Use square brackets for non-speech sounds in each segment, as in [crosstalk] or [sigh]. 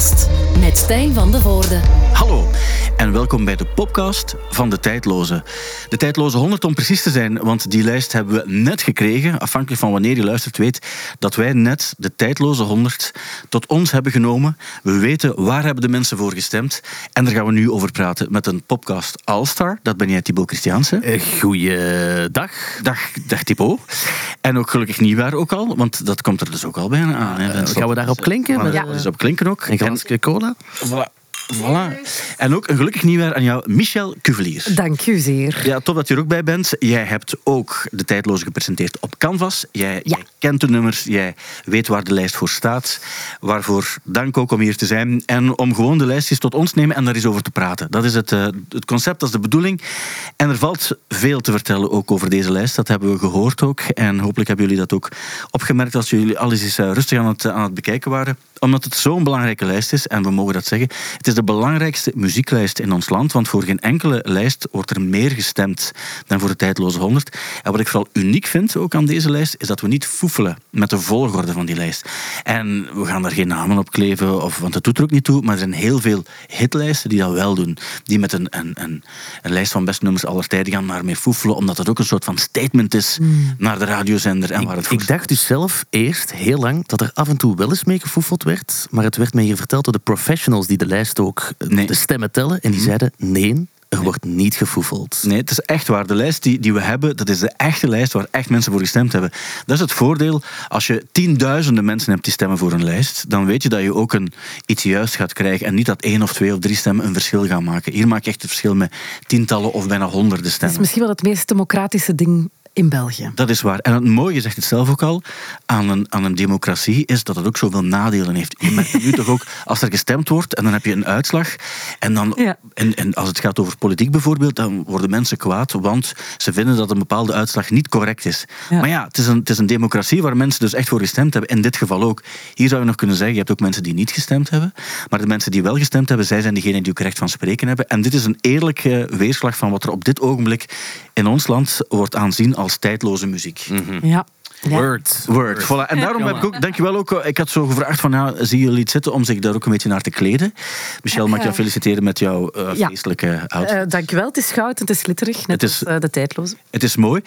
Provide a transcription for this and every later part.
Podcast met Stijn van de Voorde. Hallo en welkom bij de podcast van de Tijdloze. De Tijdloze 100 om precies te zijn, want die lijst hebben we net gekregen. Afhankelijk van wanneer je luistert, weet dat wij net de Tijdloze 100 tot ons hebben genomen. We weten waar hebben de mensen voor gestemd. En daar gaan we nu over praten met een podcast Allstar. Dat ben jij, Thibaut Christiaanse. Uh, goeiedag. Dag, dag Thibaut. En ook gelukkig nieuwjaar ook al, want dat komt er dus ook al bijna aan. Hè. Uh, gaan we daarop klinken? Ja. Dus op klinken ook. Een glaasje cola? Voilà. Voilà. En ook een gelukkig nieuwjaar aan jou, Michel Cuvelier. Dank u zeer. Ja, tof dat je er ook bij bent. Jij hebt ook de tijdloze gepresenteerd op Canvas. Jij, ja. jij, kent de nummers, jij weet waar de lijst voor staat. Waarvoor dank ook om hier te zijn. En om gewoon de lijstjes tot ons te nemen en daar eens over te praten. Dat is het, uh, het concept, dat is de bedoeling. En er valt veel te vertellen ook over deze lijst. Dat hebben we gehoord ook. En hopelijk hebben jullie dat ook opgemerkt als jullie alles eens uh, rustig aan het, aan het bekijken waren. Omdat het zo'n belangrijke lijst is, en we mogen dat zeggen. Het is de belangrijkste muzieklijst in ons land, want voor geen enkele lijst wordt er meer gestemd dan voor de tijdloze 100. En wat ik vooral uniek vind ook aan deze lijst, is dat we niet foefelen met de volgorde van die lijst. En we gaan daar geen namen op kleven, of, want dat doet er ook niet toe, maar er zijn heel veel hitlijsten die dat wel doen. Die met een, een, een, een lijst van beste nummers aller tijden gaan maar mee foefelen, omdat het ook een soort van statement is mm. naar de radiozender en waar het voor Ik dacht dus zelf eerst heel lang dat er af en toe wel eens mee gefoefeld werd, maar het werd mij hier verteld door de professionals die de lijst ook nee. de stemmen tellen. En die zeiden, nee, er wordt niet gefoefeld. Nee, het is echt waar. De lijst die, die we hebben, dat is de echte lijst waar echt mensen voor gestemd hebben. Dat is het voordeel. Als je tienduizenden mensen hebt die stemmen voor een lijst, dan weet je dat je ook een, iets juist gaat krijgen. En niet dat één of twee of drie stemmen een verschil gaan maken. Hier maak je echt het verschil met tientallen of bijna honderden stemmen. Het is misschien wel het meest democratische ding in België. Dat is waar. En het mooie, je zegt het zelf ook al, aan een, aan een democratie is dat het ook zoveel nadelen heeft. Je merkt nu toch ook, als er gestemd wordt en dan heb je een uitslag, en, dan, ja. en, en als het gaat over politiek bijvoorbeeld, dan worden mensen kwaad, want ze vinden dat een bepaalde uitslag niet correct is. Ja. Maar ja, het is, een, het is een democratie waar mensen dus echt voor gestemd hebben. In dit geval ook. Hier zou je nog kunnen zeggen, je hebt ook mensen die niet gestemd hebben, maar de mensen die wel gestemd hebben, zij zijn degenen die ook recht van spreken hebben. En dit is een eerlijke weerslag van wat er op dit ogenblik in ons land wordt aanzien als tijdloze muziek. Mm -hmm. Ja. Ja. Word. Word. Voilà. En daarom heb ik ook, dankjewel ook, ik had zo gevraagd van, ja, zien jullie het zitten om zich daar ook een beetje naar te kleden? Michel, mag ik jou feliciteren met jouw uh, ja. feestelijke outfit? Uh, dankjewel, het is goud en het is glitterig, net het is, als uh, de tijdloze. Het is mooi.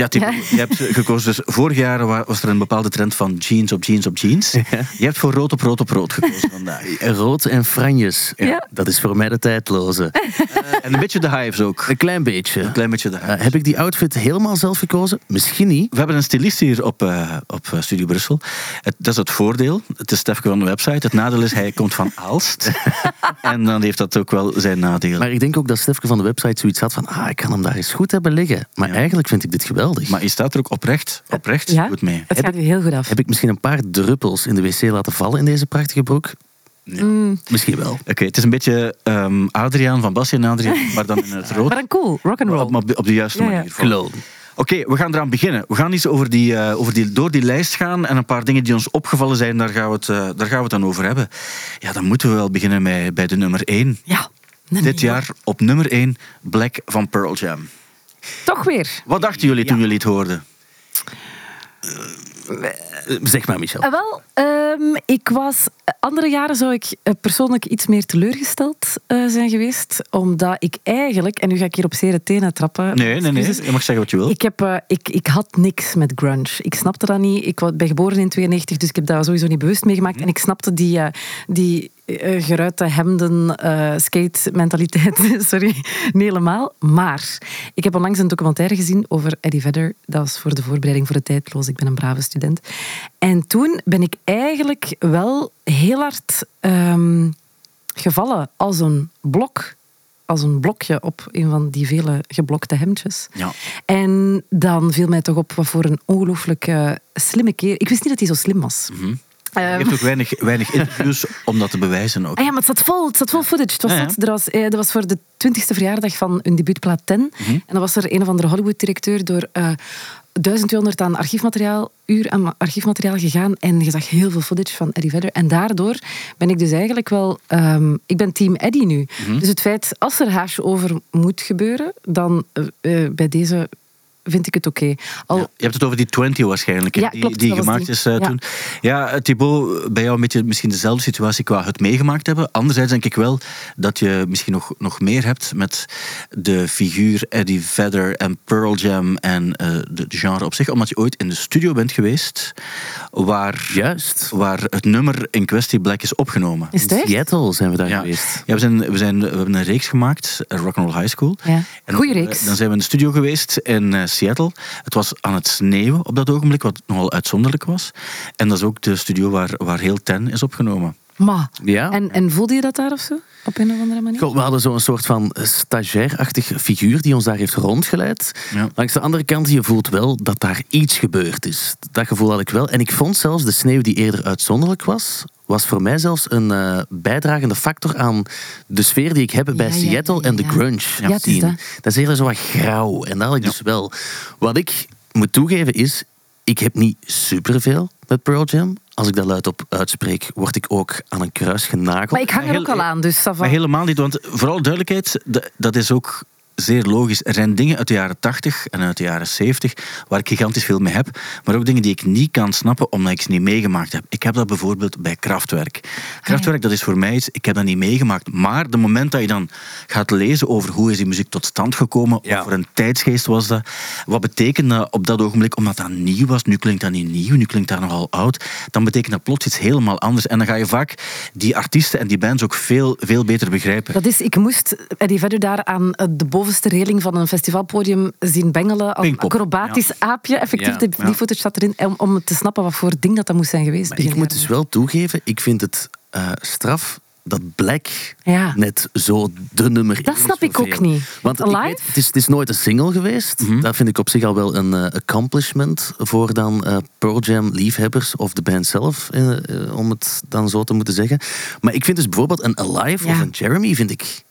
Ja, Tim, je hebt gekozen, dus vorig jaar was er een bepaalde trend van jeans op jeans op jeans. Ja. Je hebt voor rood op rood op rood gekozen vandaag. [laughs] rood en franjes, ja. dat is voor mij de tijdloze. [laughs] en een beetje de hives ook. Een klein beetje. Een klein beetje de hives. heb ik die outfit helemaal zelf gekozen? Misschien niet. We hebben een stylist hier op op Studio Brussel. Het, dat is het voordeel. Het is Stefke van de website. Het nadeel is, hij komt van Aalst. [laughs] en dan heeft dat ook wel zijn nadeel. Maar ik denk ook dat Stefke van de website zoiets had van ah, ik kan hem daar eens goed hebben liggen. Maar ja. eigenlijk vind ik dit geweldig. Maar je staat er ook oprecht, oprecht ja, goed mee. Het gaat u heel goed af. Heb ik misschien een paar druppels in de wc laten vallen in deze prachtige broek? Ja. Mm. Misschien wel. Oké, okay, het is een beetje um, Adriaan van Basje en Adriaan, maar dan in het [laughs] rood. Maar dan cool, rock and roll. Op, op, op de juiste ja, manier. Ja. Oké, okay, we gaan eraan beginnen. We gaan eens over die, uh, over die, door die lijst gaan en een paar dingen die ons opgevallen zijn, daar gaan we het, uh, daar gaan we het dan over hebben. Ja, dan moeten we wel beginnen bij, bij de nummer 1. Ja. Nee, Dit jaar op nummer 1 Black van Pearl Jam. Toch weer. Wat dachten jullie toen Ja. jullie het hoorden? Zeg maar, Michel. Uh, wel, um, ik was... Andere jaren zou ik uh, persoonlijk iets meer teleurgesteld uh, zijn geweest. Omdat ik eigenlijk... En nu ga ik hier op zere tenen trappen. Nee, nee, nee. Je mag zeggen wat je wil. Ik, heb, uh, ik, ik had niks met grunge. Ik snapte dat niet. Ik ben geboren in 92, dus ik heb daar sowieso niet bewust mee gemaakt. En ik snapte die, die geruite hemden, uh, skate mentaliteit, [laughs] sorry, niet helemaal. Maar ik heb onlangs een documentaire gezien over Eddie Vedder. Dat was voor de voorbereiding voor de tijdloos. Ik ben een brave student. En toen ben ik eigenlijk wel heel hard um, gevallen als een blok als een blokje op een van die vele geblokte hemdjes. Ja. En dan viel mij toch op wat voor een ongelooflijk uh, slimme keer. Ik wist niet dat hij zo slim was. Mm -hmm. Je hebt ook weinig, weinig [laughs] interviews om dat te bewijzen. Ook. Ah ja, maar het zat vol, het zat vol footage. Het was, Ja, ja. dat, er was, eh, dat was voor de twintigste verjaardag van hun debuutplaat 10. Mhm. En dan was er een of andere Hollywood-directeur door eh 1200 aan archiefmateriaal, uur aan archiefmateriaal gegaan. En je zag heel veel footage van Eddie Vedder. En daardoor ben ik dus eigenlijk wel... ehm, ik ben team Eddie nu. Mhm. Dus het feit, als er hash over moet gebeuren, dan eh, eh, bij deze vind ik het oké. Al... Je hebt het over die 20 waarschijnlijk, Ja, die, klopt, gemaakt die. is eh, Ja. toen. Ja, Thibaut, bij jou een beetje misschien dezelfde situatie qua het meegemaakt hebben. Anderzijds denk ik wel dat je misschien nog, nog meer hebt met de figuur Eddie Vedder en Pearl Jam en eh, de, de genre op zich, omdat je ooit in de studio bent geweest waar, Juist. waar het nummer in kwestie Black is opgenomen. Is het In echt? Seattle zijn we daar Ja. geweest. Ja, we, zijn, we, zijn, we hebben een reeks gemaakt, eh, Rock'n'Roll High School. Ja. En Goeie dan- reeks. Dan zijn we in de studio geweest in eh, Seattle. Het was aan het sneeuwen op dat ogenblik, wat nogal uitzonderlijk was. En dat is ook de studio waar, waar heel Ten is opgenomen. Maar. Ja. En, en voelde je dat daar of zo? Op een of andere manier? Goh, we hadden zo'n soort van stagiair-achtig figuur die ons daar heeft rondgeleid. Ja. Langs de andere kant, je voelt wel dat daar iets gebeurd is. Dat gevoel had ik wel. En ik vond zelfs de sneeuw die eerder uitzonderlijk was, was voor mij zelfs een eh, bijdragende factor aan de sfeer die ik heb bij Ja, Seattle ja, en de grunge Ja, dat. Dat is eerder zo wat grauw. En dat had ik Ja. dus wel. Wat ik moet toegeven is, ik heb niet superveel met Pearl Jam. Als ik dat luidop uitspreek, word ik ook aan een kruis genageld. Maar ik hang er ook al aan, dus. Maar helemaal niet, want vooral duidelijkheid, de- dat is ook zeer logisch. Er zijn dingen uit de jaren 80 en uit de jaren 70 waar ik gigantisch veel mee heb, maar ook dingen die ik niet kan snappen omdat ik ze niet meegemaakt heb. Ik heb dat bijvoorbeeld bij Kraftwerk. Kraftwerk, dat is voor mij iets, ik heb dat niet meegemaakt. Maar de moment dat je dan gaat lezen over hoe is die muziek tot stand gekomen, Ja. wat voor een tijdsgeest was dat, wat betekent dat op dat ogenblik, omdat dat nieuw was, nu klinkt dat niet nieuw, nu klinkt dat nogal oud, dan betekent dat plots iets helemaal anders. En dan ga je vaak die artiesten en die bands ook veel, veel beter begrijpen. Dat is, ik moest Eddie verder daar aan de bovenste reling van een festivalpodium zien bengelen. Als Pinkpop, acrobatisch aapje. Effectief, Ja, die, ja. die footage staat erin. Om, om te snappen wat voor ding dat, dat moest zijn geweest. Maar ik moet dus wel toegeven, ik vind het eh, straf dat Black Ja. net zo de nummer Dat snap ik ook niet. Want ik Alive? weet, het, is, het is nooit een single geweest. Mhm. Dat vind ik op zich al wel een eh, accomplishment voor dan eh, Pearl Jam liefhebbers of de band zelf, om het dan zo te moeten zeggen. Maar ik vind dus bijvoorbeeld een Alive Ja. of een Jeremy, vind ik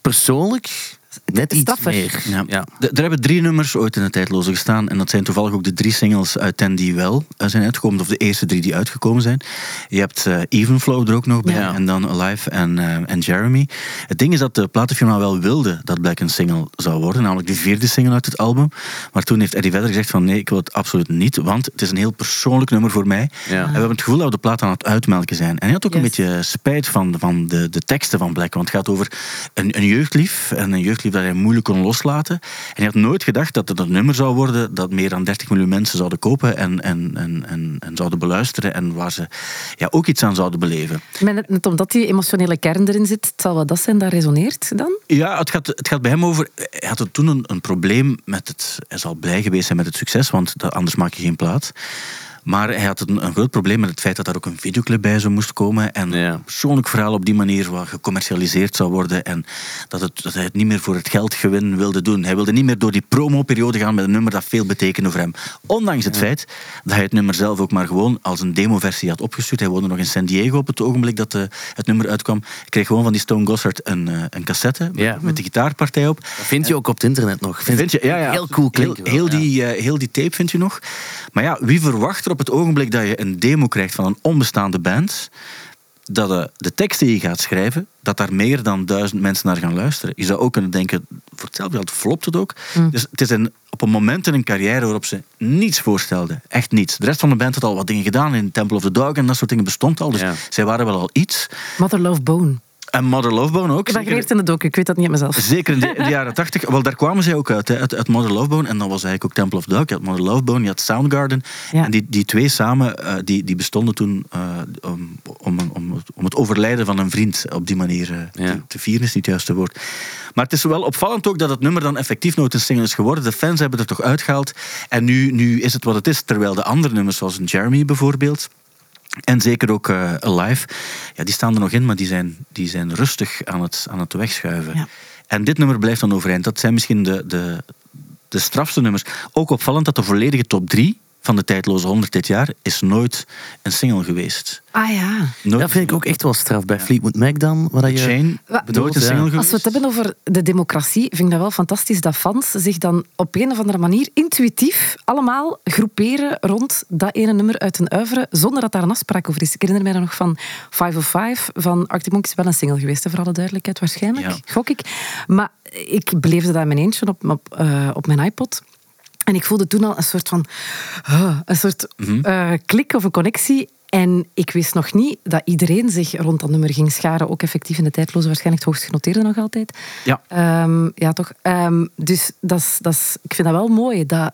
persoonlijk net iets Straffer. meer. Ja. Er hebben drie nummers ooit in de tijdloze gestaan. En dat zijn toevallig ook de drie singles uit Ten die wel eh, zijn uitgekomen. Of de eerste drie die uitgekomen zijn. Je hebt eh Evenflow er ook nog bij. Ja. En dan Alive en, eh, en Jeremy. Het ding is dat de platenfirma wel wilde dat Black een single zou worden. Namelijk de vierde single uit het album. Maar toen heeft Eddie Vedder gezegd van nee, ik wil het absoluut niet. Want het is een heel persoonlijk nummer voor mij. Ja. En we hebben het gevoel dat we de plaat aan het uitmelken zijn. En hij had ook een beetje spijt van, van de, de teksten van Black. Want het gaat over een, een jeugdlief. En een dat hij moeilijk kon loslaten. En hij had nooit gedacht dat het een nummer zou worden dat meer dan 30 miljoen mensen zouden kopen en, en, en, en, en zouden beluisteren. En waar ze ja, ook iets aan zouden beleven. Maar net, omdat die emotionele kern erin zit, het zal wel dat zijn dat resoneert dan? Ja, het gaat, het gaat bij hem over. Hij had toen een, een probleem met het. Hij zal blij geweest zijn met het succes, want dat, anders maak je geen plaat. Maar hij had een, een groot probleem met het feit dat daar ook een videoclip bij zou moest komen. En Ja. een persoonlijk verhaal op die manier wat gecommercialiseerd zou worden. En dat, het, dat hij het niet meer voor het geldgewin wilde doen. Hij wilde niet meer door die promoperiode gaan met een nummer dat veel betekende voor hem. Ondanks het feit dat hij het nummer zelf ook maar gewoon als een demoversie had opgestuurd. Hij woonde nog in San Diego op het ogenblik dat eh, het nummer uitkwam. Hij kreeg gewoon van die Stone Gossard een, eh, een cassette Ja. met de gitaarpartij op. Dat vind je ook op het internet nog. Vind, Vind je? Ja, ja. Heel cool klinken. Heel, heel, die, eh, heel die tape vind je nog. Maar ja, wie verwacht op het ogenblik dat je een demo krijgt van een onbestaande band, dat eh, de tekst die je gaat schrijven, dat daar meer dan duizend mensen naar gaan luisteren. Je zou ook kunnen denken, voor hetzelfde geld flopt het ook. Dus het is een, op een moment in een carrière waarop ze niets voorstelden. Echt niets. De rest van de band had al wat dingen gedaan in Temple of the Dog en dat soort dingen bestond al. Dus Ja. zij waren wel al iets. Mother Love Bone. En Mother Love Bone ook. Ik geleerd in de docu, ik weet dat niet uit mezelf. Zeker in de, in de [laughs] jaren 80. Wel, daar kwamen zij ook uit, hè, uit, uit Mother Love Bone. En dan was eigenlijk ook Temple of Dog. Je had Mother Love Bone, je had Soundgarden. Ja. En die, die twee samen, eh, die, die bestonden toen eh, om, om, om, het- om het overlijden van een vriend op die manier eh, Ja. te, te vieren, is niet het juiste woord. Maar het is wel opvallend ook dat het nummer dan effectief nooit een single is geworden. De fans hebben er toch uitgehaald. En nu, nu is het wat het is. Terwijl de andere nummers, zoals een Jeremy bijvoorbeeld... En zeker ook eh, Alive. Ja, die staan er nog in, maar die zijn, die zijn rustig aan het, aan het wegschuiven. Ja. En dit nummer blijft dan overeind. Dat zijn misschien de, de, de strafste nummers. Ook opvallend dat de volledige top 3 van de tijdloze 100 dit jaar is nooit een single geweest. Ah ja. Nooit Dat vind ik ook echt wel straf bij Fleetwood Mac dan. Waar dat je nooit een Ja. single geweest. Als we het hebben over de democratie, vind ik dat wel fantastisch dat fans zich dan op een of andere manier intuïtief allemaal groeperen rond dat ene nummer uit een uivere, zonder dat daar een afspraak over is. Ik herinner mij dan nog van 505 van Arctic Monkeys, wel een single geweest, hè, voor alle duidelijkheid, waarschijnlijk, Ja. gok ik. Maar ik beleefde dat in mijn eentje op, op, eh, op mijn iPod. En ik voelde toen al een soort van een soort eh, klik of een connectie. En ik wist nog niet dat iedereen zich rond dat nummer ging scharen. Ook effectief in de tijdloze, waarschijnlijk het hoogst genoteerde nog altijd. Ja. Ehm, ja, toch. Ehm, dus dat is, dat is, ik vind dat wel mooi dat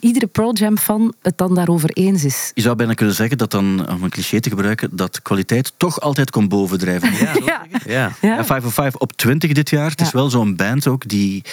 iedere Pearl Jam fan het dan daarover eens is. Je zou bijna kunnen zeggen dat dan, om een cliché te gebruiken, dat kwaliteit toch altijd komt bovendrijven. Ja. Ja. Ja. Ja, 505 op 20 dit jaar. Het is wel zo'n band ook die,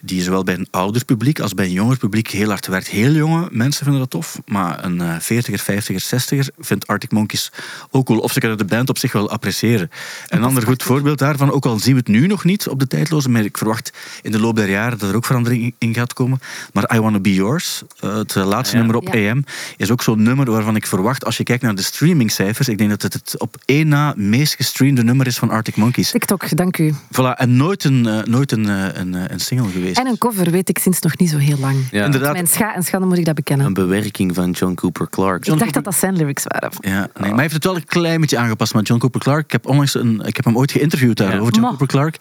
die zowel bij een ouder publiek als bij een jonger publiek heel hard werkt. Heel jonge mensen vinden dat tof, maar een eh 40er, 50er, 60er vindt Arctic Monkeys ook cool. Of ze kunnen de band op zich wel appreciëren. Een ander goed voorbeeld daarvan, ook al zien we het nu nog niet op de tijdloze, maar ik verwacht in de loop der jaren dat er ook verandering in gaat komen. Maar I Wanna Be Yours, eh, het eh, laatste Ja. nummer op Ja. AM, is ook zo'n nummer waarvan ik verwacht, als je kijkt naar de streamingcijfers, ik denk dat het het op één na meest gestreamde nummer is van Arctic Monkeys. TikTok, dank u. Voilà, en nooit een, eh, nooit een, een, een single geweest. En een cover weet ik sinds nog niet zo heel lang. Ja. Inderdaad. Mijn scha en schande moet ik dat bekennen. Een bewerking van John Cooper Clarke. John ik dacht dat Cooper- dat zijn lyrics waren. Ja, nee, maar hij heeft het wel een klein beetje aangepast met John Cooper Clarke. Ik heb, onlangs een, ik heb hem ooit geïnterviewd daarover, John Ma. Cooper Clarke.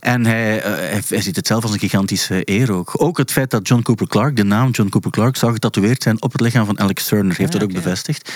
En hij, hij, hij ziet het zelf als een gigantische eer ook. Ook het feit dat John Cooper Clarke, de naam John Cooper Clarke, zou getatoeëerd zijn op het lichaam van Alex Turner. Heeft dat ook bevestigd.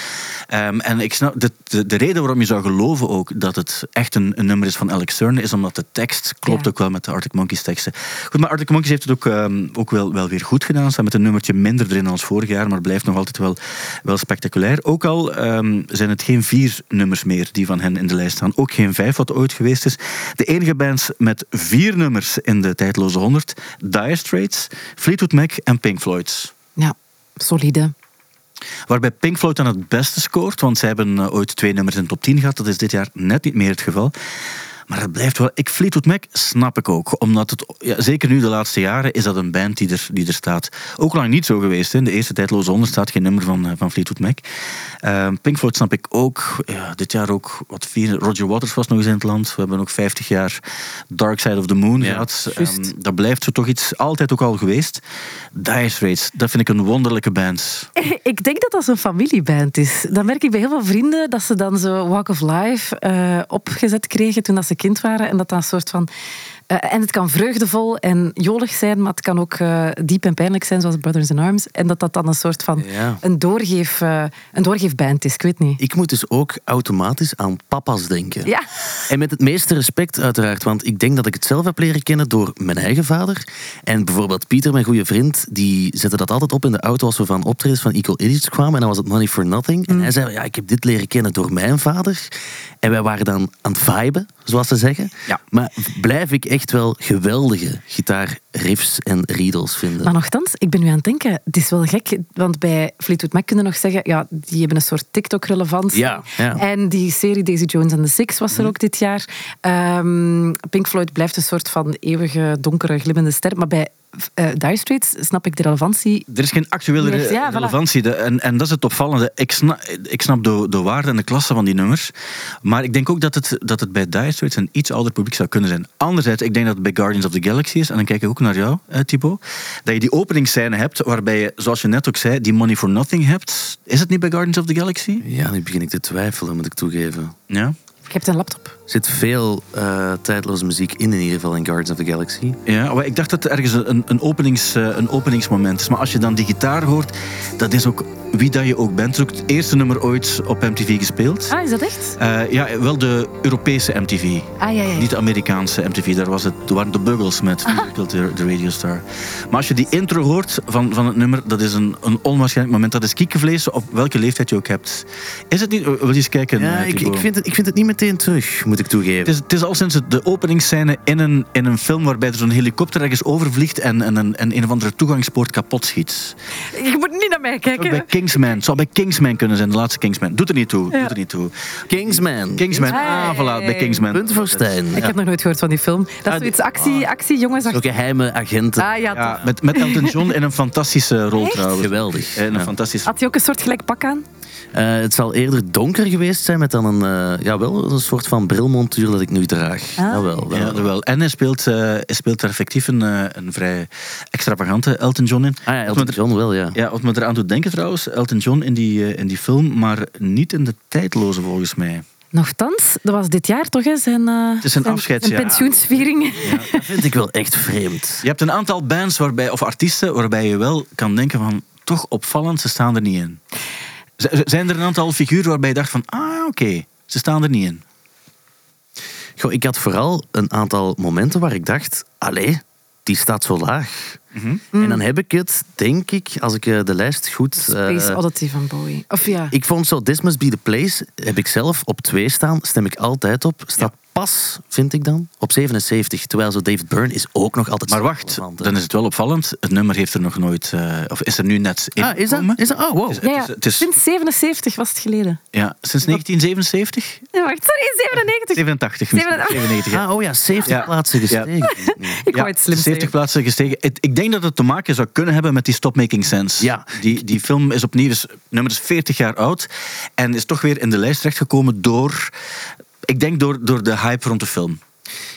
Ehm, en ik snap, de, de, de reden waarom je zou geloven ook dat het echt een, een nummer is van Alex Turner, is omdat de tekst klopt ook wel met de Arctic Monkeys teksten. Goed, maar Arctic Monkeys heeft het ook, ehm, ook wel, wel weer goed gedaan. Ze staan met een nummertje minder erin dan vorig jaar, maar blijft nog altijd wel, wel spectaculair. Ook al ehm, zijn het geen vier nummers meer die van hen in de lijst staan. Ook geen vijf, wat ooit geweest is. De enige bands met vier nummers in de tijdloze 100. Dire Straits, Fleetwood Mac en Pink Floyd. Ja, solide. Waarbij Pink Floyd dan het beste scoort, want zij hebben eh, ooit twee nummers in de top 10 gehad. Dat is dit jaar net niet meer het geval. Maar het blijft wel... Ik Fleetwood Mac snap ik ook. Omdat het... Ja, zeker nu de laatste jaren is dat een band die er, die er staat. Ook lang niet zo geweest. Hè. In de eerste tijdloze onder staat geen nummer van, eh, van Fleetwood Mac. Ehm, Pink Floyd snap ik ook. Ja, dit jaar ook wat vier... Roger Waters was nog eens in het land. We hebben ook 50 jaar Dark Side of the Moon Ja, gehad. Ehm, dat blijft zo toch iets... Altijd ook al geweest. Dire Straits, dat vind ik een wonderlijke band. [laughs] Ik denk dat dat zo'n familieband is. Dat merk ik bij heel veel vrienden, dat ze dan zo Walk of Life eh, opgezet kregen toen dat ze kind waren. En dat dat een soort van... eh, en het kan vreugdevol en jolig zijn, maar het kan ook eh, diep en pijnlijk zijn, zoals Brothers in Arms. En dat dat dan een soort van Ja. een, doorgeef, eh, een doorgeefband is. Ik weet niet. Ik moet dus ook automatisch aan papa's denken. Ja. En met het meeste respect uiteraard, want ik denk dat ik het zelf heb leren kennen door mijn eigen vader. En bijvoorbeeld Pieter, mijn goede vriend, die zette dat altijd op in de auto als we van optredens van Equal Idiots kwamen. En dan was het Money for Nothing. En hij zei, ja, ik heb dit leren kennen door mijn vader. En wij waren dan aan het viben, zoals ze zeggen. Ja. Maar blijf ik echt wel geweldige gitaarriffs en riedels vinden. Maar nogthans, ik ben nu aan het denken, het is wel gek, want bij Fleetwood Mac kunnen nog zeggen, ja, die hebben een soort TikTok-relevantie. Ja, ja. En die serie Daisy Jones and the Six was er ook dit jaar. Ehm, Pink Floyd blijft een soort van eeuwige, donkere, glimmende ster. Maar bij eh Dire Straits snap ik de relevantie. Er is geen actuele re- ja, voilà. relevantie. De- en, en dat is het opvallende. Ik snap, ik snap de, de waarde en de klasse van die nummers. Maar ik denk ook dat het, dat het bij Dire Straits een iets ouder publiek zou kunnen zijn. Anderzijds, ik denk dat het bij Guardians of the Galaxy is. En dan kijk ik ook naar jou, eh, Thibaut. Dat je die openingsscène hebt waarbij je, zoals je net ook zei, die Money for Nothing hebt. Is het niet bij Guardians of the Galaxy? Ja, nu begin ik te twijfelen, moet ik toegeven. Ja. Je hebt een laptop. Er zit veel eh, tijdloze muziek in, in ieder geval in Guardians of the Galaxy. Ja, maar ik dacht dat het ergens een, een, openings, eh, een openingsmoment is. Maar als je dan die gitaar hoort, dat is ook wie dat je ook bent. Het is ook het eerste nummer ooit op MTV gespeeld. Ah, is dat echt? Eh, ja, wel de Europese MTV. Ah, ja, ja. Niet de Amerikaanse MTV. Daar was het, waren de Buggles met de, de Radio Star. Maar als je die intro hoort van, van het nummer, dat is een, een onwaarschijnlijk moment. Dat is kiekenvlees op welke leeftijd je ook hebt. Is het niet? Wil je eens kijken? Ja, ik, ik, vind het, ik vind het niet meteen terug, moet ik toegeven. Het is, het is al sinds de openingsscène in een, in een film waarbij er zo'n helikopter ergens overvliegt en, en, en, en een of andere toegangspoort kapot schiet. Je moet niet naar mij Het zou kijken. bij Kingsman. Het zou bij Kingsman kunnen zijn, de laatste Kingsman. Doet er niet toe. Ja. Doet er niet toe. Kingsman. Kingsman. Hey. Ah, voilà, bij Kingsman. Punten voor Stijn. Ik heb nog nooit gehoord van die film. Dat Ah, is zoiets actie, actie, jongens. Geheime agenten. Ah, ja, met, met Elton John in een fantastische rol Echt? trouwens. Geweldig. In een Ja. fantastische Had hij ook een soort gelijk pak aan? Eh, het zal eerder donker geweest zijn met dan een, eh, ja, wel een soort van brilmontuur dat ik nu draag. Ah. Jawel, wel. Ja, wel. En hij speelt, eh, hij speelt er effectief een, eh, een vrij extravagante Elton John in. Ah ja, Wat Elton me er- John wel, ja. Ja, wat me eraan doet denken trouwens, Elton John in die, eh, in die film, maar niet in de tijdloze volgens mij. Nochtans, dat was dit jaar toch, hè? Zijn, eh, is een zijn, afscheidsjaar. zijn pensioensviering. [laughs] Dat vind ik wel echt vreemd. Je hebt een aantal bands waarbij, of artiesten waarbij je wel kan denken van toch opvallend, ze staan er niet in. Z- Zijn er een aantal figuren waarbij je dacht van ah oké, ze staan er niet in. Goh, ik had vooral een aantal momenten waar ik dacht, allee, die staat zo laag. Mhm. En dan heb ik het, denk ik, als ik eh, de lijst goed... Space eh, Oddity van Bowie. Of ja. ik vond zo This Must Be The Place, heb ik zelf op twee staan, stem ik altijd op. Staat pas, vind ik dan, op 77. Terwijl zo David Byrne is ook nog altijd Maar wacht, dan is het wel opvallend. Het nummer heeft er nog nooit, eh, of is er nu net in Ah, is dat? Is dat? Oh, wow. Het is- ja, ja. het is- het is- Sinds 77 was het geleden. Ja, sinds 1977? Ja, wacht, sorry, 97. 87 misschien. 97. 97, ja. Ah, oh ja, 70 Ja. plaatsen gestegen. [laughs] Ik wou het slim 70 zeggen. plaatsen gestegen. Het- Ik denk dat het te maken zou kunnen hebben met die Stop Making Sense. Ja. Die, die film is opnieuw, is, nummer is 40 jaar oud en is toch weer in de lijst terechtgekomen door, ik denk door, door de hype rond de film.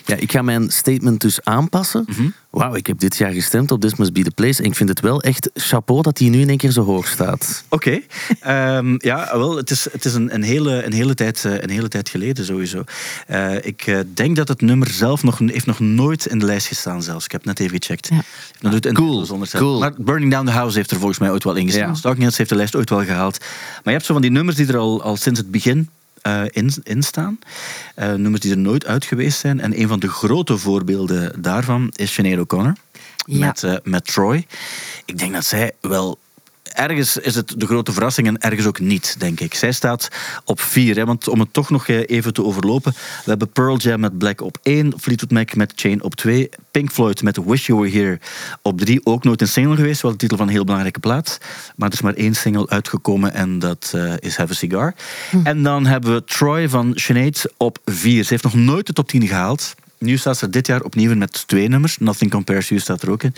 Ja, ik ga mijn statement dus aanpassen. Mhm. Wauw, ik heb dit jaar gestemd op This Must Be The Place. En ik vind het wel echt chapeau dat die nu in één keer zo hoog staat. Oké. Ehm, ja, wel, het is, het is een, een, hele, een, hele tijd, eh, een hele tijd geleden sowieso. Eh, ik eh, denk dat het nummer zelf nog, heeft nog nooit in de lijst gestaan zelfs. Ik heb net even gecheckt. Ja. Dat doet Cool, zonder cool. Maar Burning Down the House heeft er volgens mij ooit wel in gestaan. Ja. Stalking Heads heeft de lijst ooit wel gehaald. Maar je hebt zo van die nummers die er al, al sinds het begin eh, in, in staan. Nummers die er nooit uit geweest zijn. En een van de grote voorbeelden daarvan is Sinead O'Connor. Ja. Met, eh, met Troy. Ik denk dat zij wel ergens is het de grote verrassing en ergens ook niet, denk ik. Zij staat op vier, hè, want om het toch nog eh, even te overlopen. We hebben Pearl Jam met Black op één, Fleetwood Mac met Chain op twee, Pink Floyd met Wish You Were Here op drie. Ook nooit een single geweest, wel de titel van een heel belangrijke plaat. Maar er is maar één single uitgekomen en dat eh, is Have a Cigar. En dan hebben we Troy van Sinead op vier. Ze heeft nog nooit de top 10 gehaald. Nu staat ze dit jaar opnieuw met twee nummers. Nothing Compares You staat er ook in.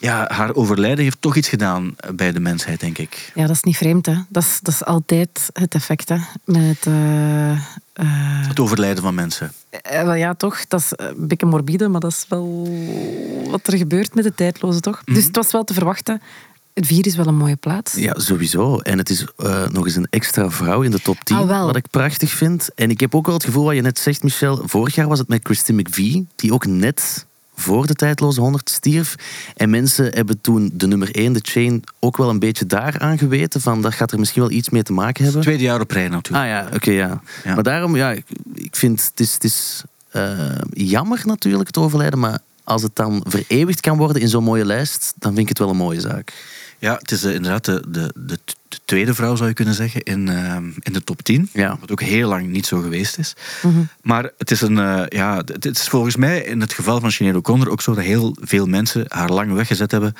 Ja, haar overlijden heeft toch iets gedaan bij de mensheid, denk ik. Ja, dat is niet vreemd, hè. Dat is, dat is altijd het effect, hè. Met, eh, eh, Het overlijden van mensen. eh, wel ja, toch. Dat is een beetje morbide, maar dat is wel wat er gebeurt met de tijdloze, toch? Dus het was wel te verwachten. Het vier is wel een mooie plaats. Ja, sowieso. En het is eh, nog eens een extra vrouw in de top 10, Ah, wat ik prachtig vind. En ik heb ook wel het gevoel wat je net zegt, Michel. Vorig jaar was het met Christine McVie, die ook net voor de tijdloze 100 stierf. En mensen hebben toen de nummer 1, de Chain, ook wel een beetje daar aan geweten. Van, dat gaat er misschien wel iets mee te maken hebben. Tweede jaar op rij natuurlijk. Ah ja, oké, ja. Ja. Maar daarom, ja, ik, ik vind het is, het is eh, jammer natuurlijk, het overlijden. Maar als het dan vereeuwigd kan worden in zo'n mooie lijst, dan vind ik het wel een mooie zaak. Ja, het is eh, inderdaad de, de, de tweede vrouw, zou je kunnen zeggen, in, eh, in de top 10. Ja. Wat ook heel lang niet zo geweest is. Maar het is, een, eh, ja, het is volgens mij in het geval van Sinead O'Connor ook zo dat heel veel mensen haar lang weggezet hebben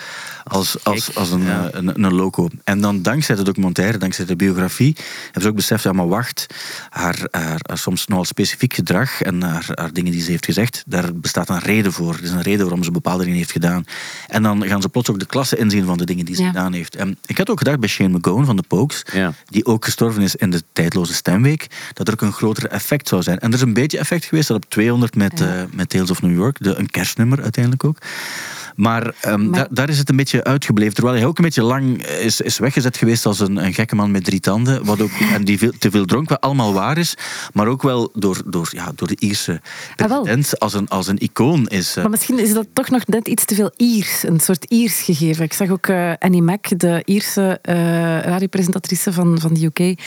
als, als, als een, ja. eh, een, een loco. En dan dankzij de documentaire, dankzij de biografie, hebben ze ook beseft, ja maar wacht, haar, haar, haar soms nogal specifiek gedrag en haar, haar dingen die ze heeft gezegd, daar bestaat een reden voor. Er is een reden waarom ze bepaalde dingen heeft gedaan. En dan gaan ze plots ook de klasse inzien van de dingen die ze Ja. gedaan heeft. En ik had ook gedacht bij Shane McGowan van de Pokes, Ja. die ook gestorven is in de tijdloze stemweek, dat er ook een groter effect zou zijn. En er is een beetje effect geweest dat op 200 met, eh, met Tales of New York, de, een kerstnummer uiteindelijk ook. Maar, ehm, Maar- da- daar is het een beetje uitgebleven. Terwijl hij ook een beetje lang is, is weggezet geweest als een, een gekke man met drie tanden. Wat ook, en die veel, te veel dronk, wat allemaal waar is. Maar ook wel door, door, ja, door de Ierse Ah, president als, een, als een icoon is. eh. Maar misschien is dat toch nog net iets te veel Iers. Een soort Iers gegeven. Ik zag ook eh, Annie Mac, de Ierse eh radiopresentatrice van, van de UK,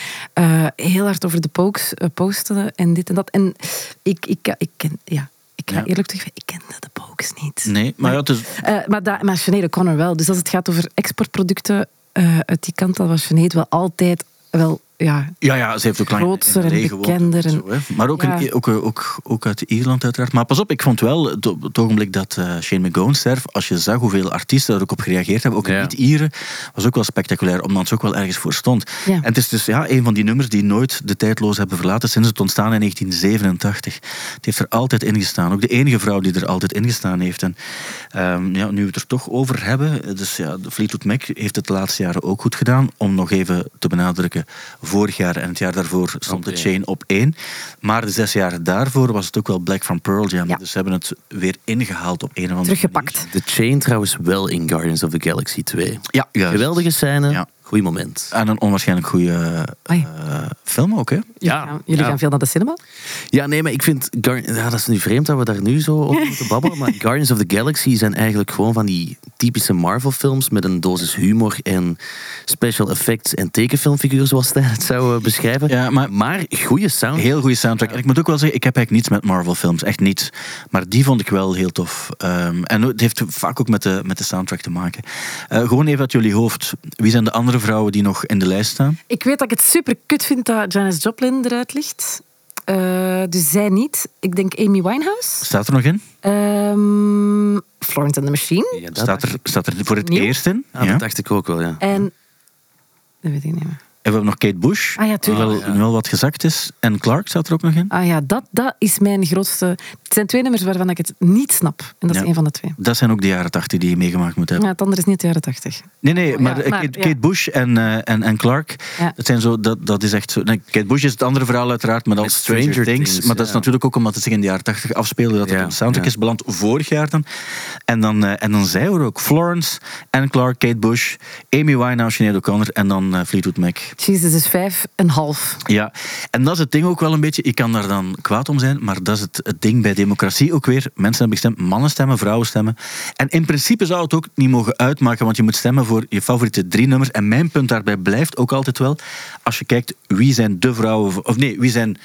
heel hard over de Pokes posten en dit en dat. En ik, ik, ik ken, ja, ik ga Ja. eerlijk ik kende de Pokes niet. Nee, maar ja, het is, Eh, maar, da, maar Sinead O'Connor wel. Dus als het gaat over exportproducten eh, uit die kant, dan was Sinead wel altijd wel... Ja, Ja, ja, ze heeft ook lang Grootser in en LA gewoond bekender en zo, hè. Maar ook, Ja. in, ook, eh, ook, ook uit Ierland uiteraard. Maar pas op, ik vond wel, het, op het ogenblik dat eh, Shane McGowan sterf, als je zag hoeveel artiesten er ook op gereageerd hebben, ook Ja. niet-Ieren, was ook wel spectaculair, omdat ze ook wel ergens voor stond. Ja. En het is dus ja, een van die nummers die nooit de tijdloos hebben verlaten sinds het ontstaan in 1987. Het heeft er altijd in gestaan. Ook de enige vrouw die er altijd in gestaan heeft. En ehm, ja, nu we het er toch over hebben, dus ja, de Fleetwood Mac heeft het de laatste jaren ook goed gedaan. Om nog even te benadrukken, vorig jaar en het jaar daarvoor stond de. Chain op één. Maar de zes jaar daarvoor was het ook wel Black van Pearl Jam. Ja. Dus ze hebben het weer ingehaald op een of andere teruggepakt. De Chain trouwens wel in Guardians of the Galaxy 2. manier. Ja, juist. Geweldige scène, Ja. Goeie moment. En een onwaarschijnlijk goede Ai. film ook, hè? Jullie, Ja, gaan, jullie ja. gaan veel naar de cinema? Ja, nee, maar ik vind... Ja, dat is nu vreemd dat we daar nu zo over moeten babbelen. Maar [laughs] Guardians of the Galaxy zijn eigenlijk gewoon van die typische Marvel-films met een dosis humor en special effects en tekenfilmfiguur, zoals Stijn het zou eh, beschrijven. Ja, maar- maar goede sound. Heel goede soundtrack. En ik moet ook wel zeggen, ik heb eigenlijk niets met Marvel-films. Echt niets. Maar die vond ik wel heel tof. Ehm, en het heeft vaak ook met de, met de soundtrack te maken. Eh, gewoon even uit jullie hoofd. Wie zijn de andere vrouwen die nog in de lijst staan? Ik weet dat ik het super kut vind dat Janis Joplin eruit ligt. Eh, dus zij niet. Ik denk Amy Winehouse. Staat er nog in? Ehm, Florence and the Machine. Ja, dat Staat er, staat er voor het Nieuw? eerst in? ah, Ja. dat dacht ik ook wel, ja. En... Dat weet ik niet meer. En we hebben nog Kate Bush. Ah ja, die wel, wel wat gezakt is. En Clark staat er ook nog in. Ah ja, dat, dat is mijn grootste... Het zijn twee nummers waarvan ik het niet snap. En dat is een van de twee. Dat zijn ook de jaren tachtig die je meegemaakt moet hebben. Ja, het andere is niet de jaren tachtig. Nee, nee, maar, Ja, eh, maar, Kate, ja. Kate Bush en, eh, en, en Clark, Ja. dat, zijn zo, dat, dat is echt zo... nee, Kate Bush is het andere verhaal uiteraard, maar is Stranger, Stranger Things. Things, maar dat is natuurlijk ook omdat het zich in de jaren tachtig afspeelde, dat het op de soundtrack ja. is beland vorig jaar dan. En dan, eh, en dan zij er ook. Florence en Clark, Kate Bush, Amy Winehouse, Sinead O'Connor en dan Fleetwood Mac. Jezus, is vijf en half. Ja, en dat is het ding ook wel een beetje. Ik kan daar dan kwaad om zijn, maar dat is het, het ding bij democratie ook weer. Mensen hebben gestemd, mannen stemmen, vrouwen stemmen. En in principe zou het ook niet mogen uitmaken, want je moet stemmen voor je favoriete drie nummers. En mijn punt daarbij blijft ook altijd wel, als je kijkt wie zijn de vrouwen, of nee, wie zijn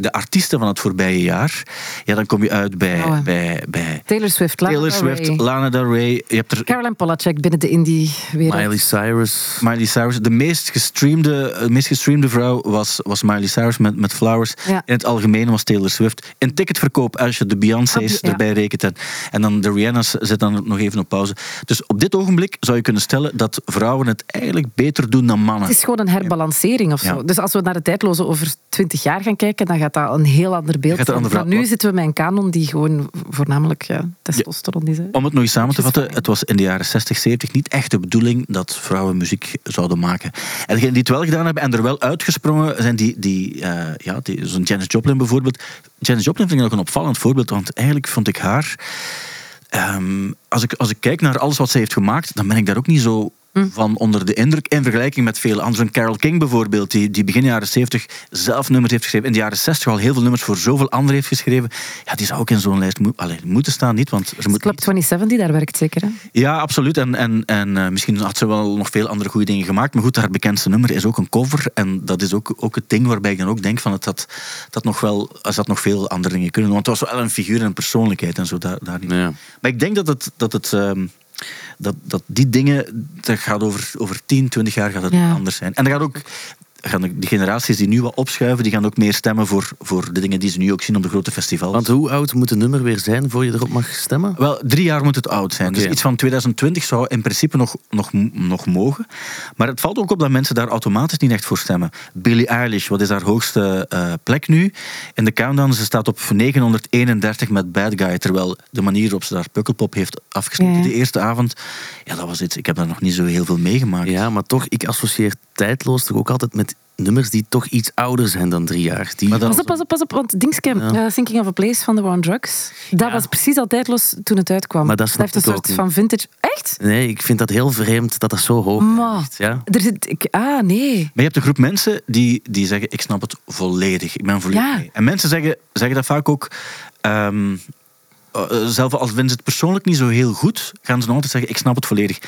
de artiesten van het voorbije jaar, ja, dan kom je uit bij, Vrouwen. bij, bij Taylor Swift, Lana Taylor Del Swift, Rey, Lana Del Rey. Je hebt er Caroline Polachek binnen de indie-wereld. Miley Cyrus. Miley Cyrus. De meest gestreamde, de meest gestreamde vrouw was, was Miley Cyrus met, met Flowers. Ja. In het algemeen was Taylor Swift. In ticketverkoop, als je de Beyoncé's ja. erbij rekent. En, en dan de Rihanna's zit dan nog even op pauze. Dus op dit ogenblik zou je kunnen stellen dat vrouwen het eigenlijk beter doen dan mannen. Het is gewoon een herbalancering of zo. Ja. Dus als we naar de tijdloze over twintig jaar gaan kijken, dan gaat dat een heel ander beeld Gaat zijn. verhaal- nu zitten we met een kanon die gewoon voornamelijk ja, testosteron is. hè. Om het nog eens samen te vatten, het was in de jaren 60, 70 niet echt de bedoeling dat vrouwen muziek zouden maken. En degenen die het wel gedaan hebben en er wel uitgesprongen zijn, die, die, eh, ja, die, zo'n Janis Joplin bijvoorbeeld. Janis Joplin vind ik ook een opvallend voorbeeld, want eigenlijk vond ik haar. ehm, als, ik, als ik kijk naar alles wat ze heeft gemaakt, dan ben ik daar ook niet zo van onder de indruk. In vergelijking met veel anderen. Een Carole King bijvoorbeeld, die, die begin jaren 70 zelf nummers heeft geschreven. In de jaren 60 al heel veel nummers voor zoveel anderen heeft geschreven. Ja, die zou ook in zo'n lijst mo allee, moeten staan, niet? Want er moet Club 27 die daar werkt zeker. Hè? ja, absoluut. En, en, en eh, misschien had ze wel nog veel andere goede dingen gemaakt. Maar goed, haar bekendste nummer is ook een cover. En dat is ook, ook het ding waarbij ik dan ook denk van het had, dat nog wel, als dat nog veel andere dingen kunnen. doen. Want het was wel een figuur en een persoonlijkheid en zo. Daar, daar niet. Ja. Maar ik denk dat het. Dat het ehm, dat, dat die dingen, dat gaat over, over 10, 20 jaar gaat het Ja. anders zijn. En dat gaat ook, gaan de generaties die nu wat opschuiven, die gaan ook meer stemmen voor, voor de dingen die ze nu ook zien op de grote festivals. Want hoe oud moet een nummer weer zijn voor je erop mag stemmen? Wel, drie jaar moet het oud zijn. Dus iets van 2020 zou in principe nog, nog, nog mogen. Maar het valt ook op dat mensen daar automatisch niet echt voor stemmen. Billie Eilish, wat is haar hoogste eh, plek nu? In de countdown, ze staat op 931 met Bad Guy. Terwijl de manier waarop ze daar Pukkelpop heeft afgesloten de eerste avond... Ja, dat was iets. Ik heb daar nog niet zo heel veel meegemaakt. Ja, maar toch, ik associeer tijdloos toch ook altijd met nummers die toch iets ouder zijn dan drie jaar. Die Maar dan- Pas op, pas op, pas op. Want Dingske, Ja. eh, Thinking of a Place van The War on Drugs, dat Ja. was precies al tijdloos toen het uitkwam. Maar dat heeft een soort niet. van vintage... Echt? Nee, ik vind dat heel vreemd dat dat zo hoog Maar, is. Ja? er zit... Ik, ah, nee. Maar je hebt een groep mensen die, die zeggen, ik snap het volledig. Ik ben volledig Ja. mee. En mensen zeggen, zeggen dat vaak ook... ehm, eh, zelf als vinden ze het persoonlijk niet zo heel goed, gaan ze nog altijd zeggen, ik snap het volledig.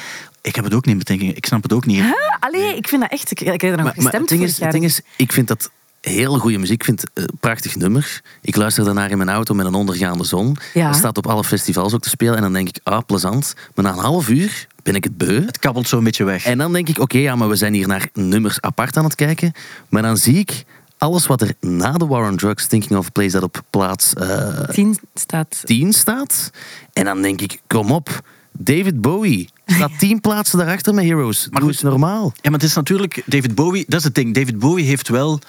Ik heb het ook niet in betekening. Ik snap het ook niet. Huh? Allee, ik vind dat echt... Ik, ik heb er nog Maar, maar gestemd het, ding is, het ding is, ik vind dat heel goede muziek. Ik vind het een prachtig nummer. Ik luister daarnaar in mijn auto met een ondergaande zon. Ja. Dat staat op alle festivals ook te spelen. En dan denk ik, ah, plezant. Maar na een half uur ben ik het beu. Het kabbelt zo een beetje weg. En dan denk ik, oké, ja, maar we zijn hier naar nummers apart aan het kijken. Maar dan zie ik alles wat er na de War on Drugs, Thinking of Place, dat op plaats eh, Tien staat... 10 staat. En dan denk ik, kom op, David Bowie staat 10 [laughs] plaatsen daarachter met Heroes. Maar Doe eens normaal. Ja, maar het is natuurlijk... David Bowie, dat is het ding. David Bowie heeft wel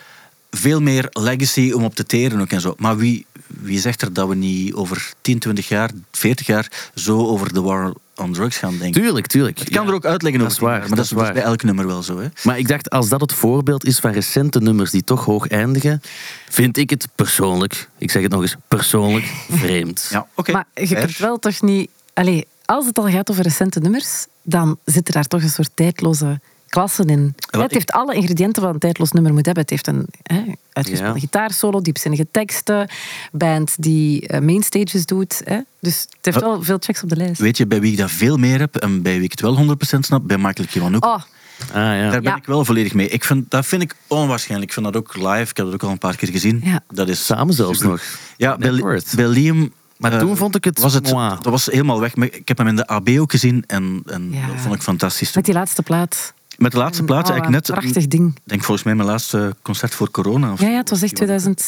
veel meer legacy om op te teren ook en zo. Maar wie, wie zegt er dat we niet over 10, 20 jaar, 40 jaar zo over de war on drugs gaan denken? Tuurlijk, tuurlijk. Ik kan Ja. er ook uitleggen Dat over is 10 waar, maar dat, dat is is bij waar. elk nummer wel zo. Hè? Maar ik dacht, als dat het voorbeeld is van recente nummers die toch hoog eindigen, vind ik het persoonlijk, ik zeg het nog eens, persoonlijk [laughs] vreemd. Ja, oké. Maar je kunt wel toch niet... Allee, als het al gaat over recente nummers, dan zit er daar toch een soort tijdloze klasse in. Het heeft alle ingrediënten wat een tijdloos nummer moet hebben. Het heeft een hè, uitgespeelde Ja. gitaarsolo, diepzinnige teksten, band die eh, mainstages doet. Hè. Dus het heeft Wel- wel veel checks op de lijst. Weet je bij wie ik dat veel meer heb en bij wie ik het wel 100% snap? Bij Michael Kiwanuka. Oh, Ah, ja. Daar ben Ja. ik wel volledig mee. Ik vind, dat vind ik onwaarschijnlijk. Ik vind dat ook live. Ik heb dat ook al een paar keer gezien. Ja. Dat is Samen zelfs nog. Ja, bij, Liam... Maar eh, toen vond ik het Was het, dat was helemaal weg. Ik heb hem in de AB ook gezien en, en Ja. dat vond ik fantastisch. met die laatste plaat. Met de laatste plaats, Oh, eigenlijk net... Prachtig ding. Ik denk volgens mij mijn laatste concert voor corona. Of Ja, ja, het was echt 2000.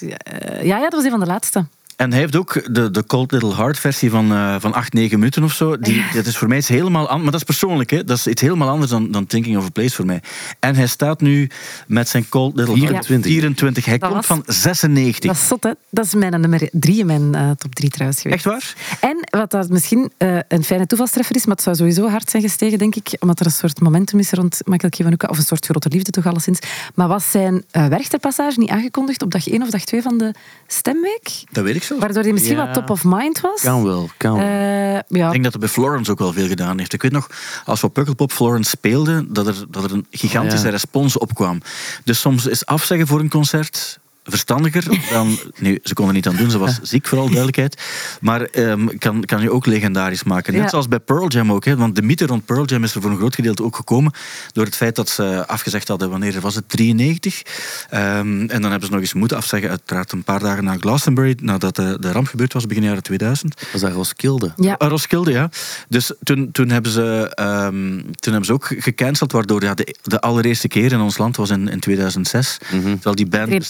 eh, ja, ja, dat was een van de laatste. En hij heeft ook de, de Cold Little Heart versie van, eh, van 8, 9 minuten of zo. Die, Dat is voor mij iets helemaal anders. Maar dat is persoonlijk, hè. Dat is iets helemaal anders dan, dan Thinking of a Place voor mij. En hij staat nu met zijn Cold Little Heart 24. 24. Hij Dat komt was- van 96. Dat is zot, hè? Dat is mijn nummer drie in mijn eh, top drie trouwens geweest. Echt waar? En wat dat misschien eh, een fijne toevalstreffer is, maar het zou sowieso hard zijn gestegen, denk ik, omdat er een soort momentum is rond Michael Kiwanuka, of een soort grote liefde toch alleszins. Maar was zijn Werchterpassage niet aangekondigd op dag 1 of dag 2 van de stemweek? Dat weet ik. Waardoor hij misschien Ja. wat top of mind was? Kan wel, kan wel. Eh, Ik ja. denk dat hij bij Florence ook wel veel gedaan heeft. Ik weet nog, als we op Pukkelpop Florence speelden, dat er, dat er een gigantische Ja. respons opkwam. Dus soms is afzeggen voor een concert verstandiger dan... Nu, ze kon er niet aan doen, ze was [laughs] ziek, vooral duidelijkheid. Maar ehm, kan, kan je ook legendarisch maken. Net Ja. zoals bij Pearl Jam ook. Hè, want de mythe rond Pearl Jam is er voor een groot gedeelte ook gekomen door het feit dat ze afgezegd hadden, wanneer was het? 93. Ehm, en dan hebben ze nog eens moeten afzeggen, uiteraard een paar dagen na Glastonbury, nadat de, de ramp gebeurd was, begin jaren 2000. was dat Roskilde? ja. Roskilde, ja. Dus toen, toen, hebben ze, ehm, toen hebben ze ook gecanceld, waardoor ja, de, de allereerste keer in ons land was in, in 2006. Terwijl die band... Iedereen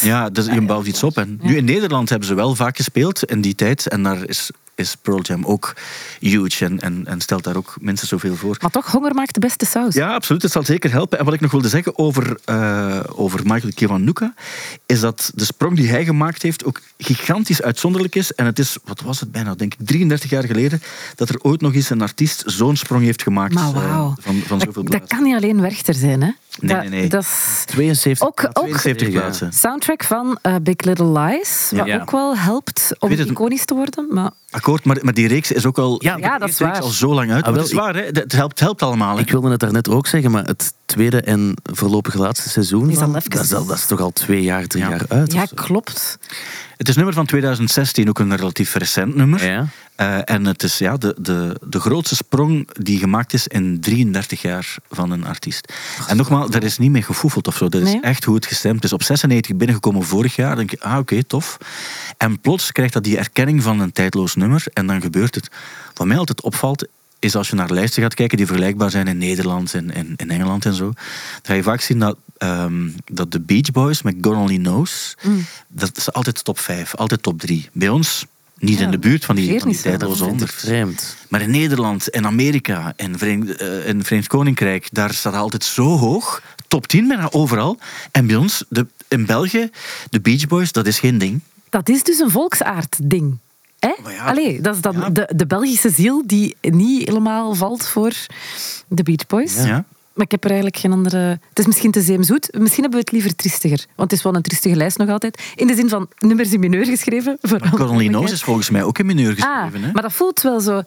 Ja, dus je bouwt iets op. En nu in Nederland hebben ze wel vaak gespeeld in die tijd. En daar is, is Pearl Jam ook huge en, en, en stelt daar ook minstens zoveel voor. Maar toch, honger maakt de beste saus. Ja, absoluut. Het zal zeker helpen. En wat ik nog wilde zeggen over, eh, over Michael Kiwanuka, is dat de sprong die hij gemaakt heeft ook gigantisch uitzonderlijk is. En het is, wat was het bijna, denk ik, 33 jaar geleden, dat er ooit nog eens een artiest zo'n sprong heeft gemaakt. Maar eh, van, van zoveel dat, kan niet alleen Werchter zijn, hè? Nee, nee, nee. Dat is 72. ook, ook 72 Ja. plaatsen. soundtrack van eh, Big Little Lies, wat Ja. ook wel helpt om iconisch te worden. Maar Akkoord, maar, maar die reeks is ook al, Ja, Ja, dat is waar. al zo lang uit. Ah, Maar wel, het is waar, hè? Het helpt, het helpt allemaal. Hè? Ik wilde het daarnet ook zeggen, maar het tweede en voorlopig laatste seizoen, Is al even- dat, is al- dat is toch al twee jaar, drie Ja. jaar uit? ja, klopt. Het is nummer van 2016, ook een relatief recent nummer. Ja. Eh, en het is ja, de, de, de grootste sprong die gemaakt is in 33 jaar van een artiest. En nogmaals, daar is niet mee gefoefeld of zo. Dat is echt hoe het gestemd is. Op 96 binnengekomen vorig jaar. Dan denk je, ah oké, tof. En plots krijgt dat die erkenning van een tijdloos nummer. En dan gebeurt het. Wat mij altijd opvalt, is als je naar lijsten gaat kijken die vergelijkbaar zijn in Nederland en in, in Engeland en zo. Dan ga je vaak zien dat, ehm, dat de Beach Boys met God Only Knows, Mm. dat is altijd top 5, altijd top 3. Bij ons niet Ja, in de buurt van die, van die niet zo. tijdloze Dat vind ik 100. vreemd. Maar in Nederland, in Amerika, Verenigd, eh, in Verenigd Koninkrijk, daar staat altijd zo hoog. Top 10 bijna overal. En bij ons, de, in België, de Beach Boys, dat is geen ding. Dat is dus een volksaard-ding. Hè? Maar ja, Allee, dat is dan ja. de, de Belgische ziel die niet helemaal valt voor de Beach Boys. Ja. Maar ik heb er eigenlijk geen andere... Het is misschien te zeemzoet. Misschien hebben we het liever triestiger. Want het is wel een triestige lijst nog altijd. In de zin van nummers in mineur geschreven. Knows duidelijkheid. is volgens mij ook in mineur Ah, geschreven. hè? maar dat voelt wel zo...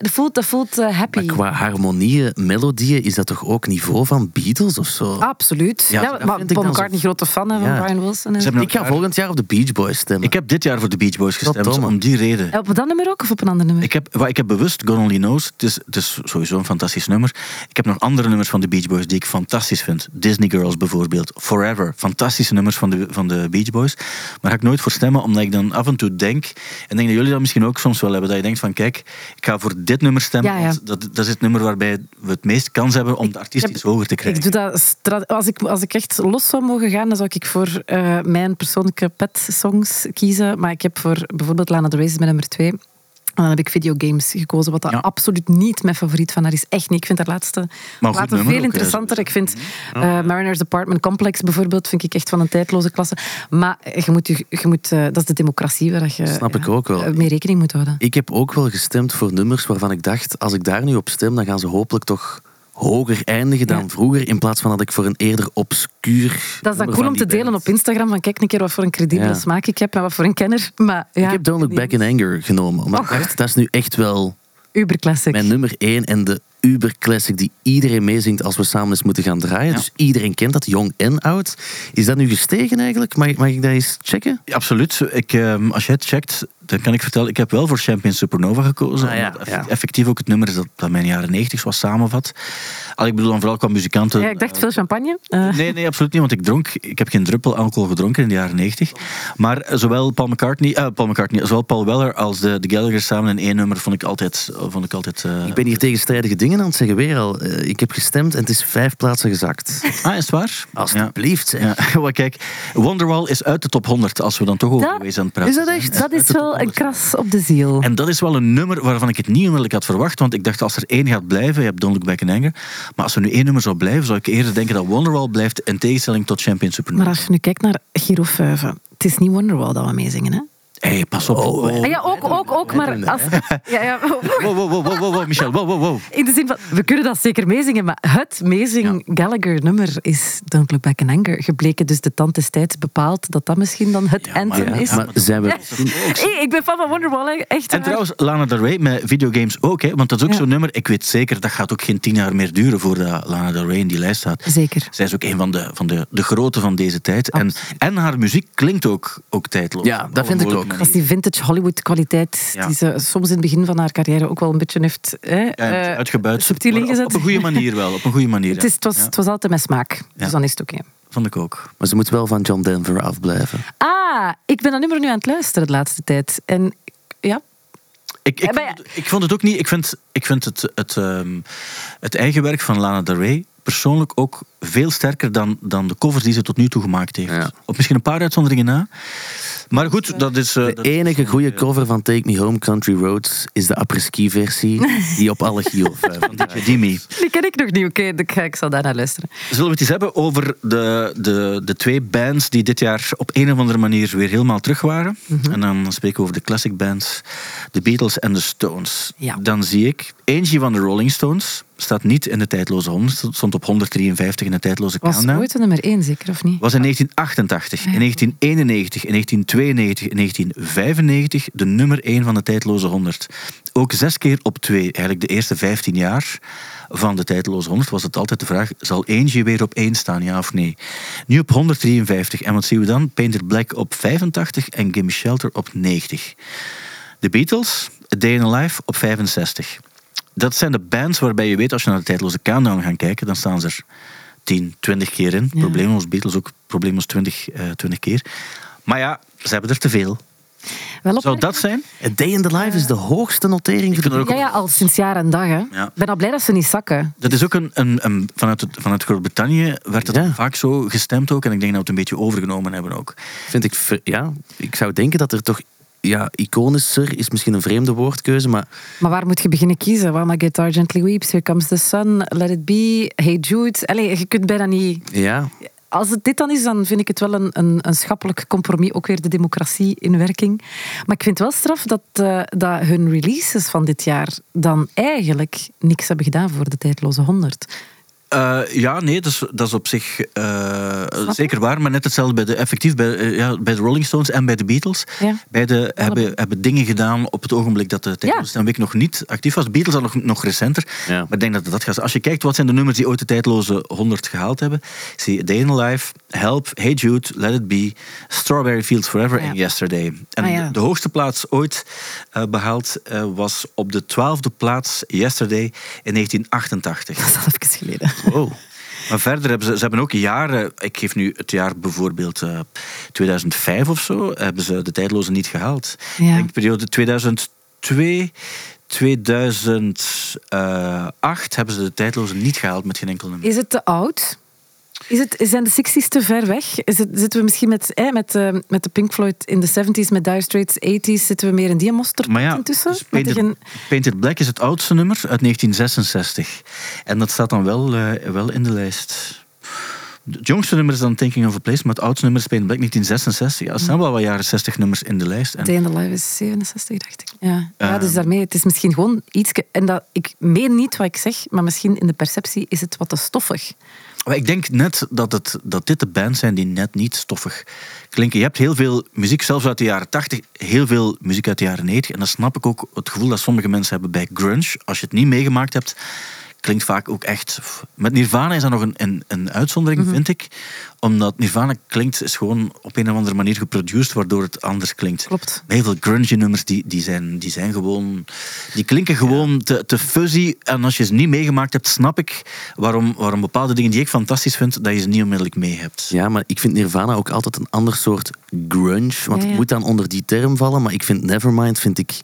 Dat voelt, dat voelt eh, happy. Maar qua harmonieën, melodieën, is dat toch ook niveau van Beatles of zo? Absoluut. Ja, Ja, maar Paul zo- McCartney, grote fan van. Brian Wilson. En Ze hebben ik ga volgend jaar op de Beach Boys stemmen. Ik heb dit jaar voor de Beach Boys gestemd, om die reden. Op dat nummer ook of op een ander nummer? Ik heb, ik heb bewust God Only Knows. Het is, het is sowieso een fantastisch nummer. Ik heb nog andere nummers van de Beach Boys die ik fantastisch vind. Disney Girls bijvoorbeeld, Forever. Fantastische nummers van de, van de Beach Boys. Maar ga ik nooit voor stemmen, omdat ik dan af en toe denk... En denk dat jullie dat misschien ook soms wel hebben. Dat je denkt van, kijk, ik ga voor dit nummer stemmen. Dat, is het nummer waarbij we het meest kans hebben om de artiest iets hoger te krijgen. Ik doe dat als, ik, als ik echt los zou mogen gaan, dan zou ik voor eh, mijn persoonlijke pet-songs kiezen. Maar ik heb voor bijvoorbeeld Lana Del Rey met nummer 2 dan heb ik videogames gekozen, wat dat Ja. absoluut niet mijn favoriet van haar is. Echt niet. Ik vind haar laatste Maar nummer veel hè, interessanter. Ik vind eh, Mariner's Apartment Complex bijvoorbeeld vind ik echt van een tijdloze klasse. Maar je moet, je, je moet, eh, dat is de democratie waar je Snap ik ook wel. eh, mee rekening moet houden. Ik heb ook wel gestemd voor nummers waarvan ik dacht, als ik daar nu op stem, dan gaan ze hopelijk toch hoger eindigen dan Ja. vroeger, in plaats van dat ik voor een eerder obscuur Dat is dan cool om te delen op Instagram. Van kijk een keer wat voor een credibele Ja. smaak ik heb en wat voor een kenner. Maar, ja, Ik heb Don't Look Back in Anger genomen, Och. dacht, dat is nu echt wel Uberclassic. mijn nummer één en de uber-classic die iedereen meezingt als we samen eens moeten gaan draaien. Ja. Dus iedereen kent dat, jong en oud. Is dat nu gestegen eigenlijk? Mag, mag ik dat eens checken? Ja, absoluut. Ik, ehm, als jij het checkt, dan kan ik vertellen, ik heb wel voor Champion Supernova gekozen. Ah, ja, omdat eff- ja. effectief ook het nummer is dat, dat mijn jaren 90 was samenvat. Al, ik bedoel dan vooral qua muzikanten. Ja, ik dacht veel champagne. Eh, Nee, nee, absoluut niet, want ik dronk. Ik heb geen druppel alcohol gedronken in de jaren 90. Maar eh, zowel Paul McCartney, eh, Paul McCartney, zowel Paul Weller als de, de Gallagher samen in één nummer vond ik altijd. Vond ik altijd eh, Ik ben hier tegenstrijdige dingen aan het zeggen weer al. Eh, ik heb gestemd en het is vijf plaatsen gezakt. Ah, is het waar? Alsjeblieft, zeg. Ja. [laughs] Kijk, Wonderwall is uit de top 100 als we dan toch over Dat- geweest aan het praten Is dat echt? dat is wel een kras op de ziel. En dat is wel een nummer waarvan ik het niet onmiddellijk had verwacht. Want ik dacht, als er één gaat blijven, je hebt Don't Look Back in Anger. Maar als er nu één nummer zou blijven, zou ik eerder denken dat Wonderwall blijft in tegenstelling tot Champion Supernova. Maar als je nu kijkt naar Giro 5, het is niet Wonderwall dat we meezingen, hè? Hey, pas op. Oh, wow, Ah, ja, ook, ook, ook, maar als... Ja, ja, [laughs] wow, wow, wow, wow, wow, Michel, wow, wow, wow. in de zin van, we kunnen dat zeker meezingen, maar het meezing Gallagher-nummer is Don't Look Back in Anger gebleken. Dus de tand destijds bepaalt dat dat misschien dan het Ja, maar- anthem ja, is. Maar zijn we... Hey, ik ben fan van Wonderwall, echt En waar. trouwens, Lana Del Rey met videogames ook. Hè, want dat is ook Ja. zo'n nummer. Ik weet zeker, dat gaat ook geen tien jaar meer duren voordat Lana Del Rey in die lijst staat. Zeker. Zij is ook een van de, van de, de grote van deze tijd. En, Absoluut. en haar muziek klinkt ook, ook tijdloos. Ja, dat vind ik ook. Mogelijke Dat is die vintage Hollywood-kwaliteit Ja. die ze soms in het begin van haar carrière ook wel een beetje heeft hè, Ja, eh, uitgebuit. subtiel ingezet. Op, een goede manier wel. Op een goede manier. [laughs] Het, is, het, was, Ja, het was altijd met smaak, Ja. dus dan is het oké. vond ik ook. Maar ze moet wel van John Denver afblijven. Ah, ik ben dat nummer nu aan het luisteren de laatste tijd. En ja, Ik, ik, vond, het, ik vond het ook niet. Ik vind, ik vind het, het, ehm, het eigen werk van Lana Del Rey persoonlijk ook veel sterker dan, dan de covers die ze tot nu toe gemaakt heeft. Ja. Op misschien een paar uitzonderingen na. Maar goed, dat is. eh, De dat is- enige goede cover van Take Me Home Country Roads is de apres-ski versie [laughs] die op alle Gio DJ Dimi. die ken ik nog niet. Oké, ik, ga- ik zal daar naar luisteren. Zullen we het eens hebben over de, de, de twee bands die dit jaar op een of andere manier weer helemaal terug waren? En dan spreken we over de classic bands, de Beatles en de Stones. Ja. Dan zie ik Angie van de Rolling Stones, staat niet in de tijdloze 100, stond op 153 in de tijdloze Was countdown. ooit een nummer één, zeker of niet? Was in 1988, in 1991, in 1992, in 1995 de nummer 1 van de tijdloze 100. Ook zes keer op twee, eigenlijk de eerste 15 jaar van de tijdloze 100 was het altijd de vraag, zal Angie weer op 1 staan, ja of nee? Nu op 153. En wat zien we dan? Painted Black op 85 en Gimme Shelter op 90. De Beatles, A Day in a Life op 65. Dat zijn de bands waarbij je weet, als je naar de tijdloze countdown gaat kijken, dan staan ze er 10, 20 keer in. Ja. Probleemloos, Beatles ook probleemloos 20, eh 20 keer. Maar ja, ze hebben er te veel. Wel Zou dat zijn? A Day in the Life is de hoogste notering voor vind ook- Ja, ja, al sinds jaar en dag. Ja. Ik ben al blij dat ze niet zakken. Dat is ook een, een, een vanuit, het, vanuit Groot-Brittannië werd het Ja. vaak zo gestemd ook. En ik denk dat we het een beetje overgenomen hebben ook. Vind ik... Ja, ik zou denken dat er toch... Ja, iconischer is misschien een vreemde woordkeuze, maar Maar waar moet je beginnen kiezen? While My Guitar Gently Weeps, Here Comes the Sun, Let It Be, Hey Jude. Allee, je kunt bijna niet... ja, Als het dit dan is, dan vind ik het wel een, een, een schappelijk compromis. Ook weer de democratie in werking. Maar ik vind wel straf dat, eh, dat hun releases van dit jaar dan eigenlijk niks hebben gedaan voor de tijdloze 100. Eh, ja, nee, dat is, dat is op zich eh, zeker waar. Maar net hetzelfde bij de, effectief bij, eh, ja, bij de Rolling Stones en bij de Beatles. Ja. Beide hebben, hebben dingen gedaan op het ogenblik dat de tijdloze een week nog niet actief was. Beatles al nog, nog recenter. Ja. Maar ik denk dat dat gaat. Als je kijkt wat zijn de nummers die ooit de tijdloze 100 gehaald hebben. Zie je Day in the Life, Help, Hey Jude, Let It Be, Strawberry Fields Forever ja. en Yesterday. En Ah, ja. de, de hoogste plaats ooit eh, behaald eh, was op de twaalfde plaats Yesterday in [laughs] 1988. Dat is al even geleden. Wow. [laughs] Maar verder hebben ze, ze hebben ook jaren, ik geef nu het jaar bijvoorbeeld eh 2005 of zo, hebben ze de tijdloze niet gehaald. Ja. Ik denk de periode 2002, 2008 hebben ze de tijdloze niet gehaald met geen enkel nummer. Is het te oud? Is het, zijn de 60s te ver weg? Is het, zitten we misschien met, eh, met, eh, met de Pink Floyd in de 70s, met Dire Straits 80s, zitten we meer in die moster Maar ja, intussen? dus Painted, Black is het oudste nummer uit 1966. En dat staat dan wel, eh, wel in de lijst. Het jongste nummer is dan Thinking of a Place, maar het oudste nummer is Painted Black 1966. Ja, er staan wel wat jaren 60 nummers in de lijst. En Day in the Life is 67, dacht ik. Ja, ja dus Ehm. daarmee, het is misschien gewoon iets... En dat, ik meen niet wat ik zeg, maar misschien in de perceptie is het wat te stoffig. Maar ik denk net dat, het, dat dit de bands zijn die net niet stoffig klinken. Je hebt heel veel muziek, zelfs uit de jaren 80, heel veel muziek uit de jaren 90. En dan snap ik ook het gevoel dat sommige mensen hebben bij grunge. Als je het niet meegemaakt hebt, klinkt vaak ook echt... Met Nirvana is dat nog een, een, een uitzondering, vind ik. Omdat Nirvana klinkt, is gewoon op een of andere manier geproduced, waardoor het anders klinkt. Klopt. Heel veel grunge nummers, die, die, zijn, die zijn gewoon... Die klinken gewoon te, te fuzzy. En als je ze niet meegemaakt hebt, snap ik waarom, waarom bepaalde dingen die ik fantastisch vind, dat je ze niet onmiddellijk mee hebt. Ja, maar ik vind Nirvana ook altijd een ander soort grunge. Want Ja, ja. het moet dan onder die term vallen. Maar ik vind Nevermind vind ik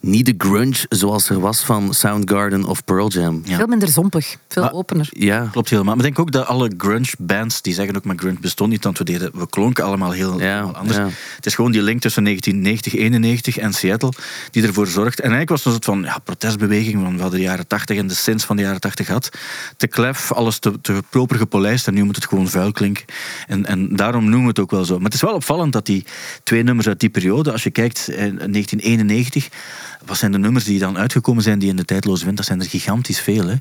niet de grunge zoals er was van Soundgarden of Pearl Jam. Ja. Veel minder zompig, veel Maar- opener. Ja, Klopt helemaal. Maar ik denk ook dat alle grunge bands die zeggen ook maar grunge bestond niet, want we, deden, we klonken allemaal heel Ja, allemaal anders. ja. Het is gewoon die link tussen 1990, 91 en Seattle die ervoor zorgt. En eigenlijk was het een soort van ja, protestbeweging van we hadden de jaren 80 en de sins van de jaren 80 gehad. Te klef, alles te, te proper gepolijst en nu moet het gewoon vuil klinken. En, en daarom noemen we het ook wel zo. Maar het is wel opvallend dat die twee nummers uit die periode, als je kijkt in 1991, wat zijn de nummers die dan uitgekomen zijn die in de tijdloze wind? Dat zijn er gigantisch veel. Hè?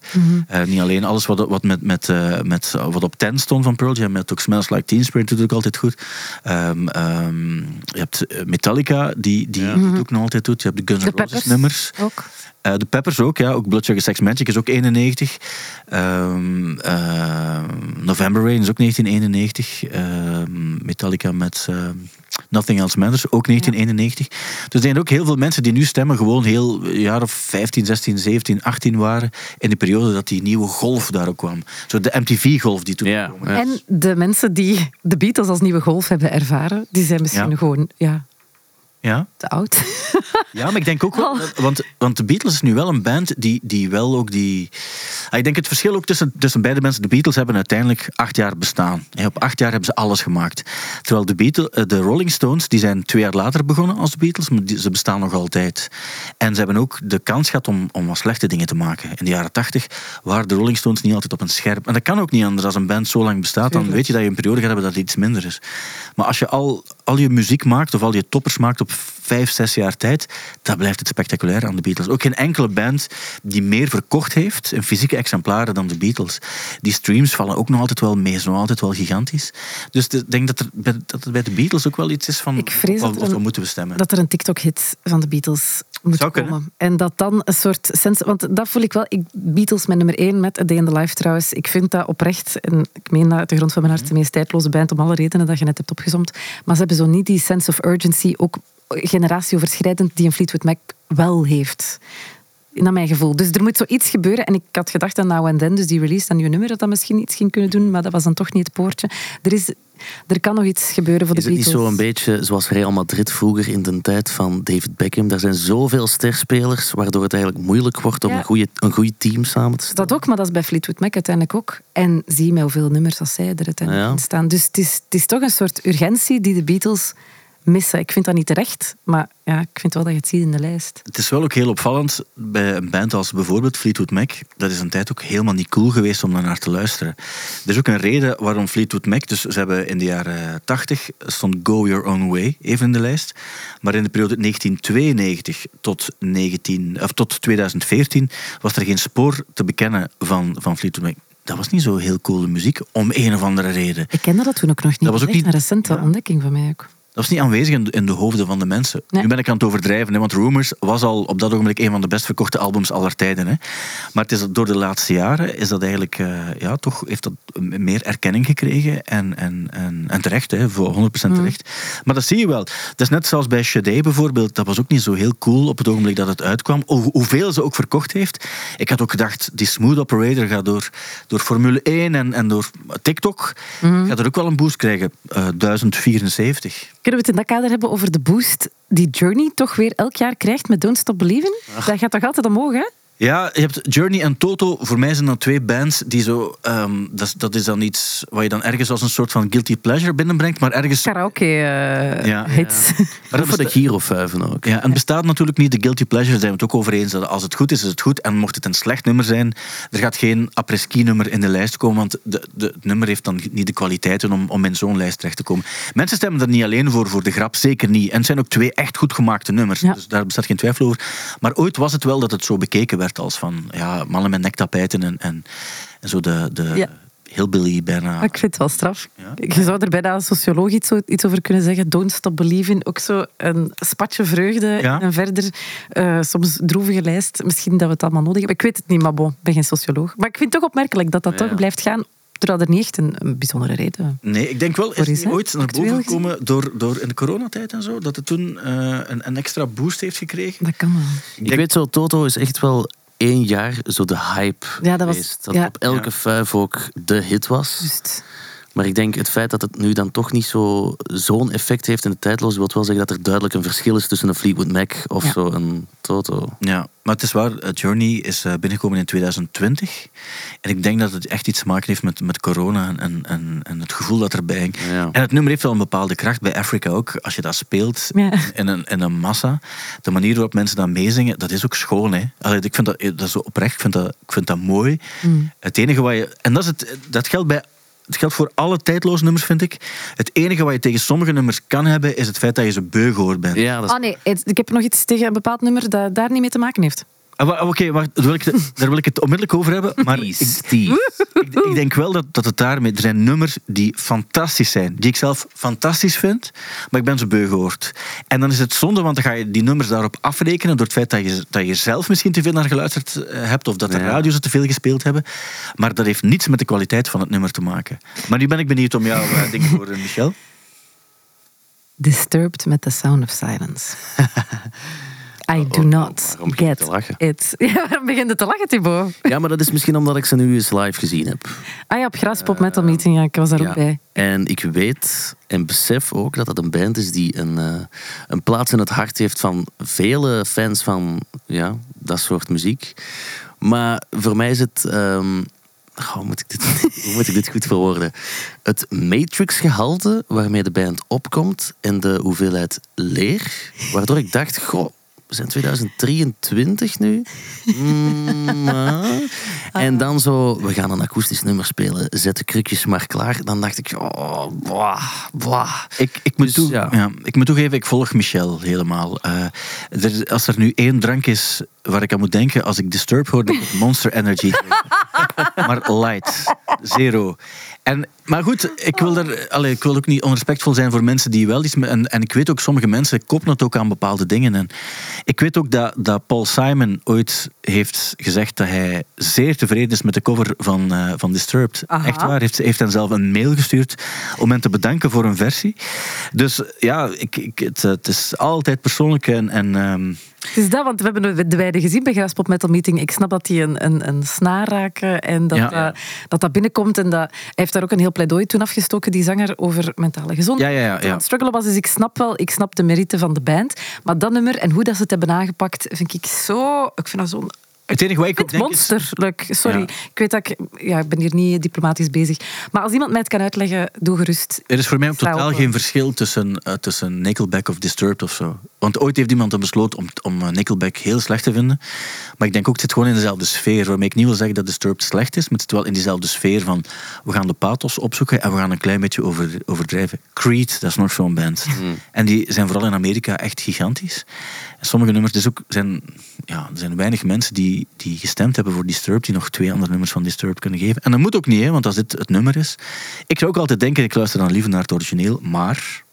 Eh, niet alleen alles wat, wat, met, met, eh, met, wat op 10 stond van Pearl Jam, met ook Smells Like Teen Spirit doet ook altijd goed. Ehm, ehm, je hebt eh, Metallica, die, die het ook nog altijd doet. Je hebt de Guns N' Roses nummers. ook. Eh, de Peppers ook, ja. Ook Blood Sugar Sex Magic is ook 91. Ehm, ehm, November Rain is ook 1991. Ehm, Metallica met ehm, Nothing Else Matters, ook 1991. Dus er zijn ook heel veel mensen die nu stemmen gewoon heel jaar of 15, 16, 17, 18 waren. In de periode dat die nieuwe golf daar ook kwam. Zo de MTV-golf die toen Ja, kwam. ja. En de mensen die de Beatles als nieuwe golf hebben ervaren, die zijn misschien Ja. gewoon ja, Ja? te oud. Ja, maar ik denk ook wel, want, want de Beatles is nu wel een band die, die wel ook die... Ah, Ik denk het verschil ook tussen, tussen beide mensen, de Beatles hebben uiteindelijk acht jaar bestaan. Op acht jaar hebben ze alles gemaakt. Terwijl de, Beatles, eh, de Rolling Stones, die zijn twee jaar later begonnen als de Beatles, maar die, ze bestaan nog altijd. En ze hebben ook de kans gehad om, om wat slechte dingen te maken. In de jaren tachtig waren de Rolling Stones niet altijd op een scherp. En dat kan ook niet anders. Als een band zo lang bestaat, dan weet je dat je een periode gaat hebben dat het iets minder is. Maar als je al, al je muziek maakt, of al je toppers maakt op vijf, zes jaar tijd, dan blijft het spectaculair aan de Beatles. Ook geen enkele band die meer verkocht heeft in fysieke exemplaren dan de Beatles. Die streams vallen ook nog altijd wel mee, nog altijd wel gigantisch. Dus ik denk dat, er, bij- dat het bij de Beatles ook wel iets is van Ik vrees wat, dat wat we een- moeten we stemmen. dat er een TikTok-hit van de Beatles moet Zou komen. kunnen. En dat dan een soort sens... Want dat voel ik wel. Ik, Beatles met nummer één, met A Day in the Life trouwens. Ik vind dat oprecht, en ik meen dat uit de grond van mijn hart, de meest tijdloze band om alle redenen dat je net hebt opgezomd. Maar ze hebben zo niet die sense of urgency, ook generatieoverschrijdend, die een Fleetwood Mac wel heeft. Naar mijn gevoel. Dus er moet zoiets gebeuren. En ik had gedacht aan Now and Then, dus die release, een nieuw nummer, dat dat misschien iets ging kunnen doen. Maar dat was dan toch niet het poortje. Er, is, er kan nog iets gebeuren voor Is de het niet Beatles. zo een beetje zoals Real Madrid vroeger in de tijd van David Beckham? Daar zijn zoveel sterspelers, waardoor het eigenlijk moeilijk wordt om Ja. een, goede, een goed team samen te stellen. Dat ook, maar dat is bij Fleetwood Mac uiteindelijk ook. En zie met hoeveel nummers als zij er uiteindelijk Ja. in staan. Dus het is, het is toch een soort urgentie die de Beatles missen. Ik vind dat niet terecht, maar ja, ik vind wel dat je het ziet in de lijst. Het is wel ook heel opvallend bij een band als bijvoorbeeld Fleetwood Mac. Dat is een tijd ook helemaal niet cool geweest om daarnaar te luisteren. Er is ook een reden waarom Fleetwood Mac, dus ze hebben in de jaren 80 stond Go Your Own Way even in de lijst. Maar in de periode 1992 tot, 19, of tot 2014 was er geen spoor te bekennen van, van Fleetwood Mac. Dat was niet zo heel coole muziek, om een of andere reden. Ik kende dat toen ook nog niet. Dat was ook niet- een recente Ja. ontdekking van mij ook. Dat was niet aanwezig in de, in de hoofden van de mensen. Nee. Nu ben ik aan het overdrijven, hè, want Rumors was al op dat ogenblik een van de best verkochte albums aller tijden. Hè. Maar het is, door de laatste jaren is dat eigenlijk, eh, ja, toch heeft dat meer erkenning gekregen. En, en, en, en terecht, hè, voor 100% terecht. Maar dat zie je wel. Dat is net zoals bij Shade bijvoorbeeld. Dat was ook niet zo heel cool op het ogenblik dat het uitkwam. Hoe- hoeveel ze ook verkocht heeft. Ik had ook gedacht, die Smooth Operator gaat door, door Formule 1 en, en door TikTok. Gaat er ook wel een boost krijgen. Eh 1074. Kunnen we het in dat kader hebben over de boost die Journey toch weer elk jaar krijgt met Don't Stop Believing? Dat gaat toch altijd omhoog, hè? Ja, je hebt Journey en Toto. Voor mij zijn dat twee bands die zo... ehm, dat, is- dat is dan iets wat je dan ergens als een soort van guilty pleasure binnenbrengt. Maar ergens... Karaoke eh, Ja. hits. Maar Maar dat voor de besta- Giro-vuiven ook. ja, en het bestaat natuurlijk niet. De guilty pleasure daar zijn we het ook over eens. Dat als het goed is, is het goed. En mocht het een slecht nummer zijn, er gaat geen après-ski nummer in de lijst komen. Want de, de, het nummer heeft dan niet de kwaliteiten om, om in zo'n lijst terecht te komen. Mensen stemmen er niet alleen voor, voor de grap. Zeker niet. En het zijn ook twee echt goed gemaakte nummers. Ja. Dus daar bestaat geen twijfel over. Maar ooit was het wel dat het zo bekeken werd als van... Ja, mannen met nektapijten en, en, en zo de... de Ja. hillbilly bijna. Maar ik vind het wel straf. Ja. Je zou er bijna als socioloog iets, iets over kunnen zeggen. Don't stop believing. Ook zo een spatje vreugde Ja. en verder eh, soms droevige lijst. Misschien dat we het allemaal nodig hebben. Ik weet het niet, maar bon, ik ben geen socioloog. Maar ik vind het toch opmerkelijk dat dat toch blijft gaan, terwijl er niet echt een, een bijzondere reden Nee, ik denk wel, is is, ooit naar boven gezien? gekomen door, door in de coronatijd en zo, dat het toen eh, een, een extra boost heeft gekregen? Dat kan wel. Ik denk- weet zo, Toto is echt wel één jaar zo de hype Ja, dat was- geweest. Dat ja. op elke Ja. vijf ook de hit was. Juist. Maar ik denk het feit dat het nu dan toch niet zo, zo'n effect heeft in de tijdloos, wil wel zeggen dat er duidelijk een verschil is tussen een Fleetwood Mac of Ja. zo een Toto. Ja, maar het is waar, eh, Journey is eh, binnengekomen in 2020. En ik denk dat het echt iets te maken heeft met, met corona en, en, en het gevoel dat erbij hing. Ja. En het nummer heeft wel een bepaalde kracht bij Africa ook. Als je dat speelt Ja. in, een, in een massa, de manier waarop mensen dat meezingen, dat is ook schoon. Hè? Allee, ik vind dat, dat is zo oprecht, ik vind dat, ik vind dat mooi. Mm. Het enige wat je... En dat, is het, dat geldt bij... Het geldt voor alle tijdloze nummers, vind ik. Het enige wat je tegen sommige nummers kan hebben, is het feit dat je ze beu gehoord bent. Ja, dat is Ah nee, ik heb nog iets tegen een bepaald nummer dat daar niet mee te maken heeft. Ah, Oké, wacht, daar wil ik het- [laughs] daar wil ik het onmiddellijk over hebben. Maar ik, Steve. ik, ik denk wel dat, dat het daarmee... Er zijn nummers die fantastisch zijn. Die ik zelf fantastisch vind, maar ik ben ze beu gehoord. En dan is het zonde, want dan ga je die nummers daarop afrekenen door het feit dat je, dat je zelf misschien te veel naar geluisterd eh, hebt of dat de Ja. radio's het te veel gespeeld hebben. Maar dat heeft niets met de kwaliteit van het nummer te maken. Maar nu ben ik benieuwd om jouw eh, [laughs] ding te horen, Michel. Disturbed met The Sound of Silence. [laughs] I do oh, not waarom get te lachen? it. [laughs] Ja, waarom begin je te lachen, Thibaut? Ja, maar dat is misschien omdat ik ze nu eens live gezien heb. Ah ja, op Graspop Metal Meeting, ja, ik was daar ook bij. En ik weet en besef ook dat het een band is die een, eh, een plaats in het hart heeft van vele fans van ja, dat soort muziek. Maar voor mij is het. ehm, oh, hoe, moet ik dit, [laughs] hoe moet ik dit goed verwoorden? Het Matrix-gehalte waarmee de band opkomt en de hoeveelheid leer. Waardoor ik dacht: goh, we zijn 2023 nu. Mm, [laughs] ah. En dan zo, we gaan een akoestisch nummer spelen. Zet de krukjes maar klaar. Dan dacht ik, oh, blah, blah. Ik, ik, moet Dus, toe, ja. ja. ik moet toegeven, ik volg Michel helemaal. Eh, er, als er nu één drank is waar ik aan moet denken als ik Disturb hoor, dan Monster Energy. [laughs] maar light. Zero. En, maar goed, ik wil, er, allee, ik wil ook niet onrespectvol zijn voor mensen die wel iets... En, en ik weet ook, sommige mensen koppelen het ook aan bepaalde dingen. En ik weet ook dat, dat Paul Simon ooit heeft gezegd dat hij zeer tevreden is met de cover van, eh, van Disturbed. Aha. Echt waar. Heeft, heeft hen zelf een mail gestuurd om hen te bedanken voor een versie. Dus ja, ik, ik, het, het is altijd persoonlijk. En, en ehm, Het is dat, want we hebben de beide gezien bij Graspop Metal Meeting. Ik snap dat die een, een, een snaar raken en dat, Ja. dat, dat dat binnenkomt. En dat, hij heeft daar ook een heel pleidooi toen afgestoken, die zanger, over mentale gezondheid. Ja, ja, ja, struggelen was, dus ik snap wel, ik snap de merite van de band. Maar dat nummer en hoe dat ze het hebben aangepakt, vind ik zo... Ik vind dat zo'n het enige wat ik ook het denk is... monsterlijk. Sorry, Ja. ik weet dat ik... Ja, ik ben hier niet diplomatisch bezig. Maar als iemand mij het kan uitleggen, doe gerust. Er is voor mij ook Sta totaal op. geen verschil tussen, eh, tussen Nickelback of Disturbed of zo. Want ooit heeft iemand dan besloten om, om eh, Nickelback heel slecht te vinden. Maar ik denk ook, het zit gewoon in dezelfde sfeer. Waarmee ik niet wil zeggen dat Disturbed slecht is, maar het zit wel in diezelfde sfeer van we gaan de pathos opzoeken en we gaan een klein beetje over, overdrijven. Creed, dat is nog zo'n band. En die zijn vooral in Amerika echt gigantisch. En sommige nummers, dus ook zijn, ja, er zijn weinig mensen die, die gestemd hebben voor Disturbed, die nog twee andere nummers van Disturbed kunnen geven. En dat moet ook niet, hè, want als dit het nummer is. Ik zou ook altijd denken, ik luister dan liever naar het origineel, maar.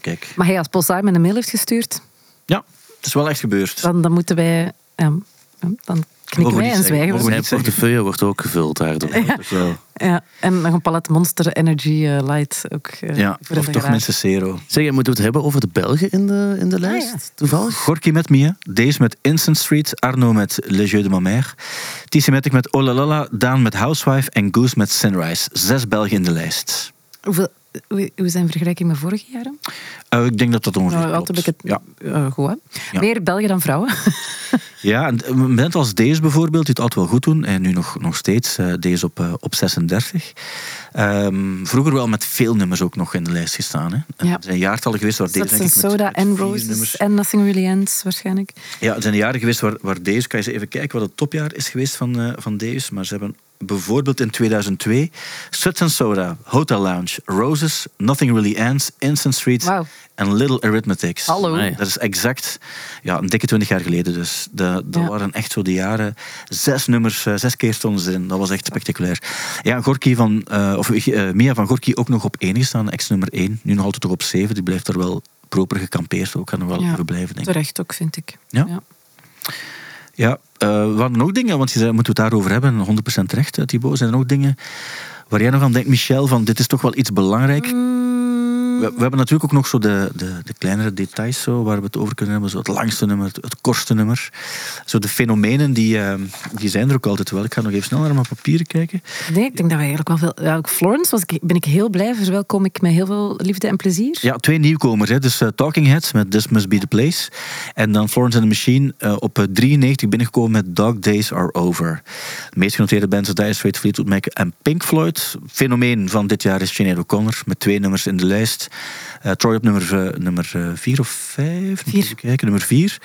Kijk, Maar hij als Paul Simon een mail heeft gestuurd, ja, het is wel echt gebeurd. dan, dan moeten wij... Ja, ja, dan knikken wij en zwijgen Zijn portefeuille wordt ook gevuld daardoor. Dus wel, Ja, en nog een palet Monster Energy eh, Light ook eh, ja, of de toch mensen Zero. Zeg, moeten we het hebben over de Belgen in de, in de lijst? ja. Toevallig? Gorky met Mia, Deze met Instant Street, Arno met Le Jeu de ma mère, Matic met Oh La La La, Daan met Housewife en Goose met Sunrise. Zes Belgen in de lijst. Hoeveel, hoe, zijn vergelijking met vorige jaren? Eh, ik denk dat dat ongeveer Nou, altijd klopt. heb ik het Ja. eh, goed, hè? Ja. Meer Belgen dan vrouwen. [laughs] Ja, en een band als deze bijvoorbeeld, die het altijd wel goed doen. En nu nog, nog steeds, eh, deze op, eh, op 36. Ehm, vroeger wel met veel nummers ook nog in de lijst gestaan. Hè. Ja. Er zijn jaartallen geweest waar deze denk ik met, Soda en Roses en Nothing Really Ends waarschijnlijk. Ja, er zijn jaren geweest waar, waar deze... Kan je eens even kijken wat het topjaar is geweest van, eh van Deus. Maar ze hebben bijvoorbeeld in 2002 Suds and Soda, Hotel Lounge, Roses, Nothing Really Ends, Instant Street en Little Arithmetics. Hallo. Dat is exact ja, een dikke twintig jaar geleden. Dus de, dat Ja. waren echt zo de jaren. Zes nummers, eh, zes keer stonden ze erin. Dat was echt spectaculair. Ja, Gorky van, eh, of eh, Mia van Gorky ook nog op één gestaan, ex nummer één. Nu nog altijd toch op zeven. Die blijft er wel proper gekampeerd. Ook kan er wel Ja. even blijven, denk ik. Terecht ook, vind ik. Ja? Ja, eh wat nog dingen, want je zei, moeten we het daarover hebben, 100% terecht, eh, Thibaut. Zijn er nog dingen waar jij nog aan denkt, Michel, van dit is toch wel iets belangrijk? Mm, We, we hebben natuurlijk ook nog zo de, de, de kleinere details zo, waar we het over kunnen hebben. Zo het langste nummer, het, het kortste nummer. Zo de fenomenen, die, eh, die zijn er ook altijd wel. Ik ga nog even snel naar mijn papieren kijken. Nee, ik denk dat we eigenlijk wel veel... Ja, Florence was ik, ben ik heel blij. Verwelkom ik met heel veel liefde en plezier. Ja, twee nieuwkomers. Hè. Dus eh, Talking Heads met This Must Be The Place. En dan Florence and the Machine eh, op eh, 93 binnengekomen met Dog Days Are Over. De meest genoteerde bands Dire Straits, Fleetwood Mac en Pink Floyd. Fenomeen van dit jaar is Sinead O'Connor met twee nummers in de lijst. Eh, Troy op nummer, eh, nummer eh, vier of vijf? Vier. Kijken, nummer vier.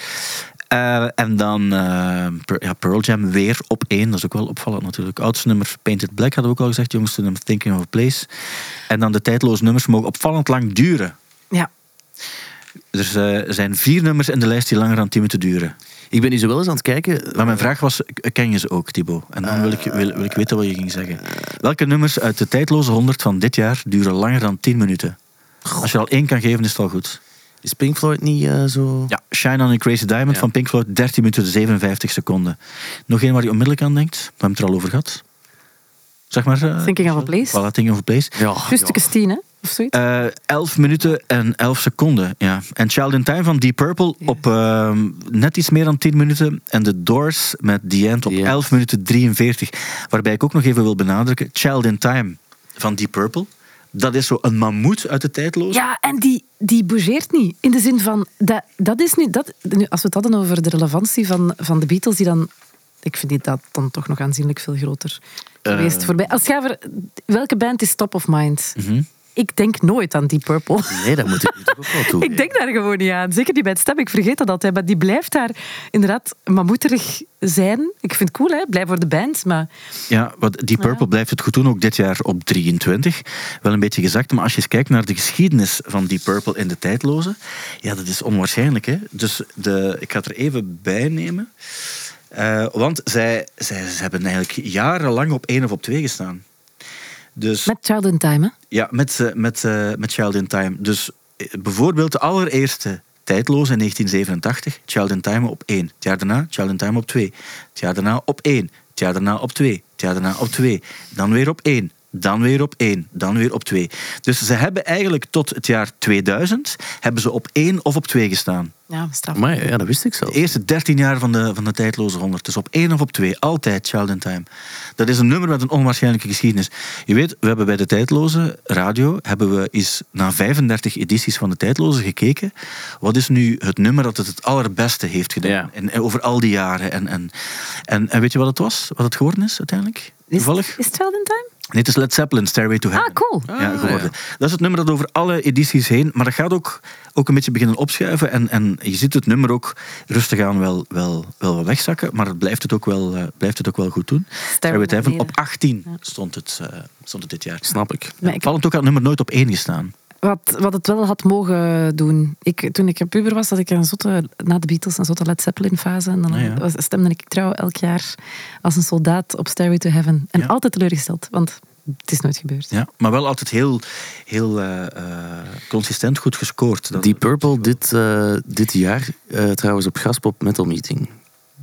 Eh, en dan eh, Per- ja, Pearl Jam weer op één. Dat is ook wel opvallend natuurlijk. Oudste nummer Painted Black hadden we ook al gezegd. Jongste nummer Thinking of a Place. En dan de tijdloze nummers mogen opvallend lang duren. Ja. Er eh, zijn vier nummers in de lijst die langer dan 10 minuten duren. Ik ben nu zo wel eens aan het kijken. Maar mijn vraag was, ken je ze ook, Thibaut? En dan wil ik, wil, wil ik weten wat je ging zeggen. Welke nummers uit de tijdloze 100 van dit jaar duren langer dan 10 minuten? Als je er al één kan geven, is het al goed. Is Pink Floyd niet eh, zo... Ja, Shine on a Crazy Diamond Ja. van Pink Floyd, 13 minuten 57 seconden. Nog één waar je onmiddellijk aan denkt? We hebben het er al over gehad. Zeg maar. eh, Thinking of a Place. Voilà, Thinking of a Place. Ja, Rustige hè? Of zoiets. Eh 11 minuten en 11 seconden. Ja. En Child in Time van Deep Purple op ehm, net iets meer dan 10 minuten. En The Doors met The End op The End. 11 minuten 43. Waarbij ik ook nog even wil benadrukken: Child in Time van Deep Purple. Dat is zo een mammoet uit de tijdloze. Ja, en die, die bougeert niet. In de zin van, dat, dat is nu, dat, nu, als we het hadden over de relevantie van, van de Beatles, die dan, ik vind die dat dan toch nog aanzienlijk veel groter geweest voorbij. Als je over, welke band is top of mind? Mhm. Ik denk nooit aan Deep Purple. Nee, dat moet ik nu toch ook wel toe. [laughs] Ik denk daar gewoon niet aan. Zeker die bij het stem, ik vergeet dat altijd. Maar die blijft daar inderdaad mammoeterig zijn. Ik vind het cool, hè? Blij voor de band, maar... Ja, wat Deep Purple blijft het goed doen, ook dit jaar op 23. Wel een beetje gezakt, maar als je eens kijkt naar de geschiedenis van Deep Purple in de tijdloze, ja, dat is onwaarschijnlijk. Hè? Dus de, ik ga het er even bij nemen. Eh, want zij, zij, ze hebben eigenlijk jarenlang op één of op twee gestaan. Dus, Met Child in Time, hè? ja, met, eh, met, eh, met Child in Time. Dus eh, bijvoorbeeld de allereerste tijdloze in 1987, Child in Time op 1. Het jaar daarna Child in Time op 2. Het jaar daarna op 1. Het jaar daarna op 2. Het jaar daarna op 2. Dan weer op 1. Dan weer op 1. Dan weer op 2. Dus ze hebben eigenlijk tot het jaar 2000 hebben ze op 1 of op 2 gestaan. Ja, straf. Maar ja, dat wist ik De zelf. eerste 13 jaar van de, van de tijdloze 100. Dus op 1 of op 2. Altijd Child in Time. Dat is een nummer met een onwaarschijnlijke geschiedenis. Je weet, we hebben bij de tijdloze radio hebben we eens na 35 edities van de tijdloze gekeken. Wat is nu het nummer dat het het allerbeste heeft gedaan? Ja. En, en over al die jaren. En, en, en, en weet je wat het was? Wat het geworden is uiteindelijk? Is, Toevallig? is het Child in Time? Nee, het is Led Zeppelin, Stairway to Heaven. Ah, cool. Ja, Ah, geworden. ja. Dat is het nummer dat over alle edities heen, maar dat gaat ook, ook een beetje beginnen opschuiven. En, en je ziet het nummer ook rustig aan wel, wel, wel wat wegzakken, maar het blijft het ook wel, eh, blijft het ook wel goed doen. Stairway to Heaven, op 18 stond het, eh, stond het dit jaar. Snap ik. Maar ik- Vallend ook had het nummer nooit op één gestaan. Wat, wat het wel had mogen doen. Ik, toen ik een puber was, had ik een zotte, na de Beatles een zotte Led Zeppelin fase. En dan Ah, ja. was, stemde ik trouw elk jaar als een soldaat op Stairway to Heaven. En Ja. altijd teleurgesteld, want het is nooit gebeurd. Ja, maar wel altijd heel, heel eh, eh, consistent goed gescoord. Deep Purple dit, eh, dit jaar eh, trouwens op Gaspop Metal Meeting.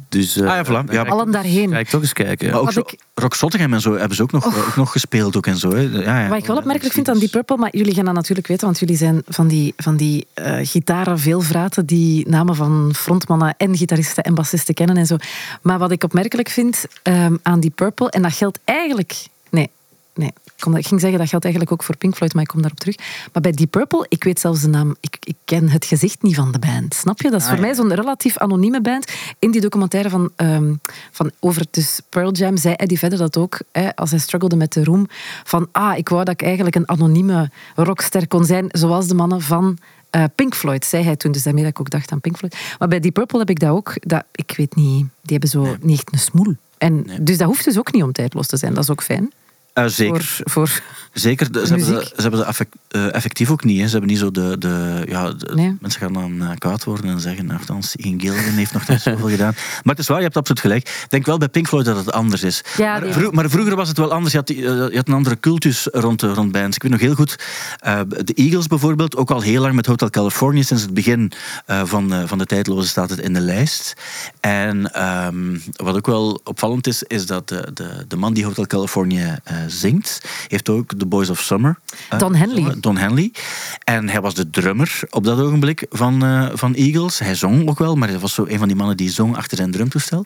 Dus eh, Ah, ja, voilà. Ja. Allen daarheen. Ga ik toch eens kijken. Maar ook Wat zo, ik- Rock Zottegem en zo hebben ze ook nog, ook nog gespeeld. Ook en zo, hè. Ja, ja. Wat ik wel opmerkelijk vind aan Deep Purple, maar jullie gaan dat natuurlijk weten, want jullie zijn van die, van die eh gitaren veelvraten die namen van frontmannen en gitaristen en bassisten kennen en zo. Maar wat ik opmerkelijk vind ehm, aan Deep Purple, en dat geldt eigenlijk... Nee, nee. Ik, ging zeggen dat geldt eigenlijk ook voor Pink Floyd, maar ik kom daarop terug. Maar bij Deep Purple, ik weet zelfs de naam, ik, ik ken het gezicht niet van de band. Snap je? Dat is Ah, voor ja. mij zo'n relatief anonieme band. In die documentaire van, ehm, van over dus Pearl Jam zei Eddie verder dat ook, hè, als hij struggelde met de roem, van ah, ik wou dat ik eigenlijk een anonieme rockster kon zijn, zoals de mannen van Eh, Pink Floyd, zei hij toen, dus daarmee dat ik ook dacht aan Pink Floyd. Maar bij Deep Purple heb ik dat ook, dat, ik weet niet, die hebben zo niet echt een smoel. En, Dus dat hoeft dus ook niet om tijdloos te zijn, dat is ook fijn. Uh, zeker. Voor, voor zeker. De, ze, hebben ze, ze hebben ze effect, uh, effectief ook niet. Hè. Ze hebben niet zo de... de, ja, de Nee. Mensen gaan dan uh, kwaad worden en zeggen... Althans, Ian Gilligan heeft nog niet zoveel gedaan. Maar het is waar, je hebt absoluut gelijk. Ik denk wel bij Pink Floyd dat het anders is. Ja, maar, maar vroeger was het wel anders. Je had, eh, je had een andere cultus rond, rond bands. Ik weet nog heel goed... eh, de Eagles bijvoorbeeld, ook al heel lang met Hotel California... sinds het begin eh, van, eh, van de tijdloze staat het in de lijst. En ehm, wat ook wel opvallend is... is dat de, de, de man die Hotel California eh, zingt... heeft ook The Boys of Summer... eh, Don Henley. Don Henley. En hij was de drummer op dat ogenblik van, eh, van Eagles. Hij zong ook wel, maar hij was zo een van die mannen die zong achter zijn drumtoestel.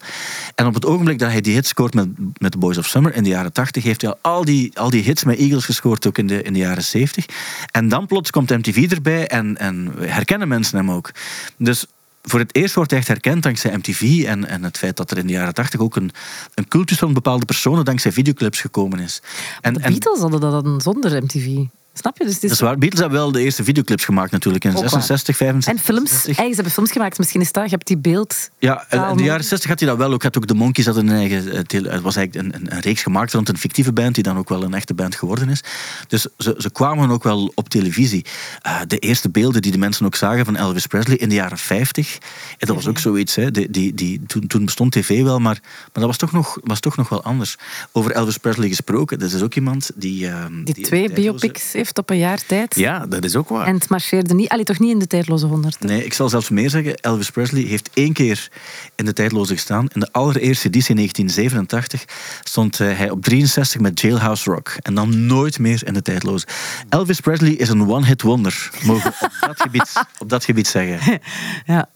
En op het ogenblik dat hij die hit scoort met, met The Boys of Summer in de jaren 80, heeft hij al, al die, al die hits met Eagles gescoord, ook in de, in de jaren 70. En dan plots komt MTV erbij en, en herkennen mensen hem ook. Dus voor het eerst wordt hij echt herkend dankzij MTV en, en het feit dat er in de jaren 80 ook een, een cultus van bepaalde personen dankzij videoclips gekomen is. En, de en- Beatles hadden dat dan zonder MTV. Snap je? Dus het is dat is waar. Beatles hebben wel de eerste videoclips gemaakt natuurlijk in Ook waar. 66, 65. En films. 66. Hey, ze hebben films gemaakt. Misschien is dat. Je hebt die beeld. Ja, in de jaren nodig. 60 had hij dat wel ook. Had ook de Monkeys hadden een eigen. eh, Het was eigenlijk een, een, een reeks gemaakt rond een fictieve band, die dan ook wel een echte band geworden is. Dus ze, ze kwamen ook wel op televisie. Eh, de eerste beelden die de mensen ook zagen van Elvis Presley in de jaren 50. En dat was ook zoiets. Hè, die, die, die, toen, toen bestond tv wel, maar, maar dat was toch, nog, was toch nog wel anders. Over Elvis Presley gesproken, dat is ook iemand die. ehm, Die die twee biopics heeft op een jaar tijd. Ja, dat is ook waar. En het marcheerde niet. Allee, toch niet in de tijdloze honderd. Nee, ik zal zelfs meer zeggen. Elvis Presley heeft één keer in de tijdloze gestaan. In de allereerste editie in 1987 stond eh, hij op 63 met Jailhouse Rock. En dan nooit meer in de tijdloze. Elvis Presley is een one-hit wonder. Mogen we op dat [laughs] gebied, op dat gebied zeggen. Ja.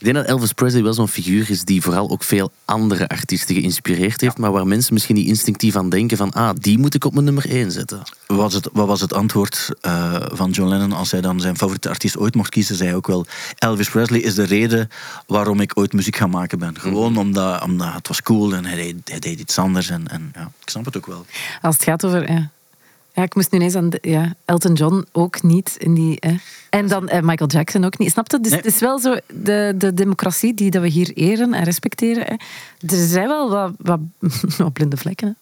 Ik denk dat Elvis Presley wel zo'n figuur is die vooral ook veel andere artiesten geïnspireerd heeft, maar waar mensen misschien niet instinctief aan denken van ah, die moet ik op mijn nummer 1 zetten. Wat was het, wat was het antwoord eh, van John Lennon als hij dan zijn favoriete artiest ooit mocht kiezen? Zei hij ook wel: Elvis Presley is de reden waarom ik ooit muziek gaan maken ben. Gewoon omdat, omdat het was cool en hij deed, hij deed iets anders. En, en ja, ik snap het ook wel. Als het gaat over... Ja. Ja, ik moest nu ineens aan... de- ja, Elton John ook niet. In die, hè. En dan eh, Michael Jackson ook niet. Snap je? Dus Nee. het is wel zo de, de democratie die dat we hier eren en respecteren. Hè. Er zijn wel wat, wat, [laughs] wat blinde vlekken. Hè.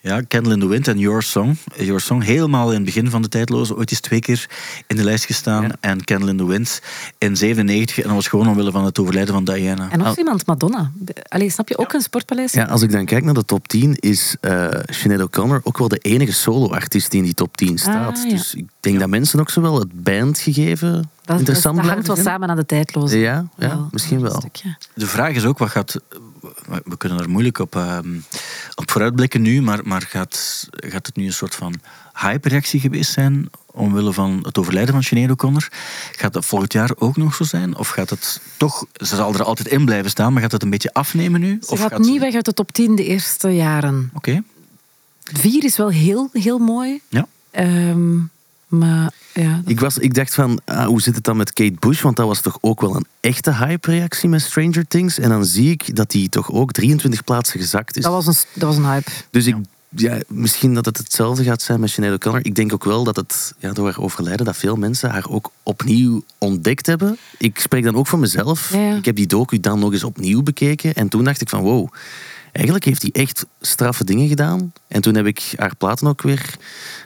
Ja, Candle in the Wind en Your Song. Your Song helemaal in het begin van de tijdloze. Ooit is twee keer in de lijst gestaan. En Candle in the Wind in 97. En dat was gewoon omwille van het overlijden van Diana. En nog iemand, Madonna. Allee, snap je? Ook een sportpaleis. Ja, als ik dan kijk naar de top 10, is eh Sinead O'Connor ook wel de enige solo-artiest die in die top 10 staat. Ah, ja. Dus ik denk dat mensen ook zo wel het bandgegeven dat, dat, interessant dat hangt wel samen aan de tijdloze. Ja, ja, Wel, misschien wel. stukje. De vraag is ook, wat gaat... We kunnen er moeilijk op, ehm, op vooruitblikken nu, maar, maar gaat, gaat het nu een soort van hype-reactie geweest zijn omwille van het overlijden van Sinead O'Connor? Gaat dat volgend jaar ook nog zo zijn? Of gaat het toch... Ze zal er altijd in blijven staan, maar gaat het een beetje afnemen nu? Ze of gaat gaat niet weg uit de top 10 de eerste jaren. Oké, Vier is wel heel, heel mooi. ja. Ehm, maar ja, dat- Ik, was, ik dacht van, ah, hoe zit het dan met Kate Bush? Want dat was toch ook wel een echte hype-reactie met Stranger Things. En dan zie ik dat die toch ook 23 plaatsen gezakt is. dat, was een, dat was een hype. Dus ik, ja, misschien dat het hetzelfde gaat zijn met Sinead O'Connor. Ik denk ook wel dat het ja, door haar overlijden dat veel mensen haar ook opnieuw ontdekt hebben. Ik spreek dan ook voor mezelf. Ja, ja. Ik heb die docu dan nog eens opnieuw bekeken. En toen dacht ik van wow, eigenlijk heeft hij echt straffe dingen gedaan. En toen heb ik haar platen ook weer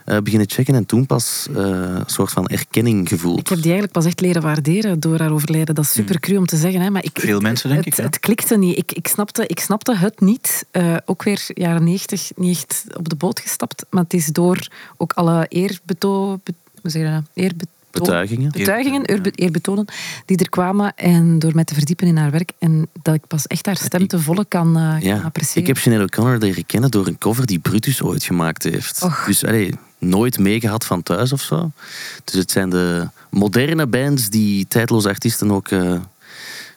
eh, beginnen checken. En toen pas eh, een soort van erkenning gevoeld. Ik heb die eigenlijk pas echt leren waarderen door haar overlijden. Dat is super cru om te zeggen. Hè, maar ik, Veel ik- mensen, denk het, ik. Het klikte niet. Ik, ik, snapte, ik snapte het niet. Eh, ook weer jaren 90 niet echt op de boot gestapt. Maar het is door ook alle eerbeto... be- hoe zeg je dat? Eerbeto- Betuigingen. betuigingen, eerbetonen, die er kwamen. En door mij te verdiepen in haar werk. En dat ik pas echt haar stem te volle kan, eh, kan Ja, appreciëren. ik heb Sinead O'Connor leren kennen door een cover die Brutus ooit gemaakt heeft. Och. Dus allee, nooit meegehad van thuis of zo. Dus het zijn de moderne bands die tijdloze artiesten ook eh,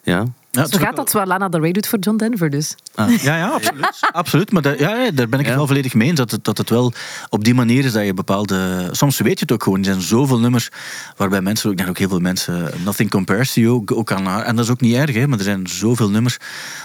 ja, Ja, Zo gaat dat, zoals Lana Del Rey doet voor John Denver dus. Ja, ja, [laughs] absoluut. absoluut. Maar daar, ja, ja, daar ben ik het Ja. wel volledig mee eens. Dat het, dat het wel op die manier is dat je bepaalde... Soms weet je het ook gewoon. Er zijn zoveel nummers waarbij mensen, ik denk ook heel veel mensen... Nothing compares to you, ook, aan haar. En dat is ook niet erg, hè, maar er zijn zoveel nummers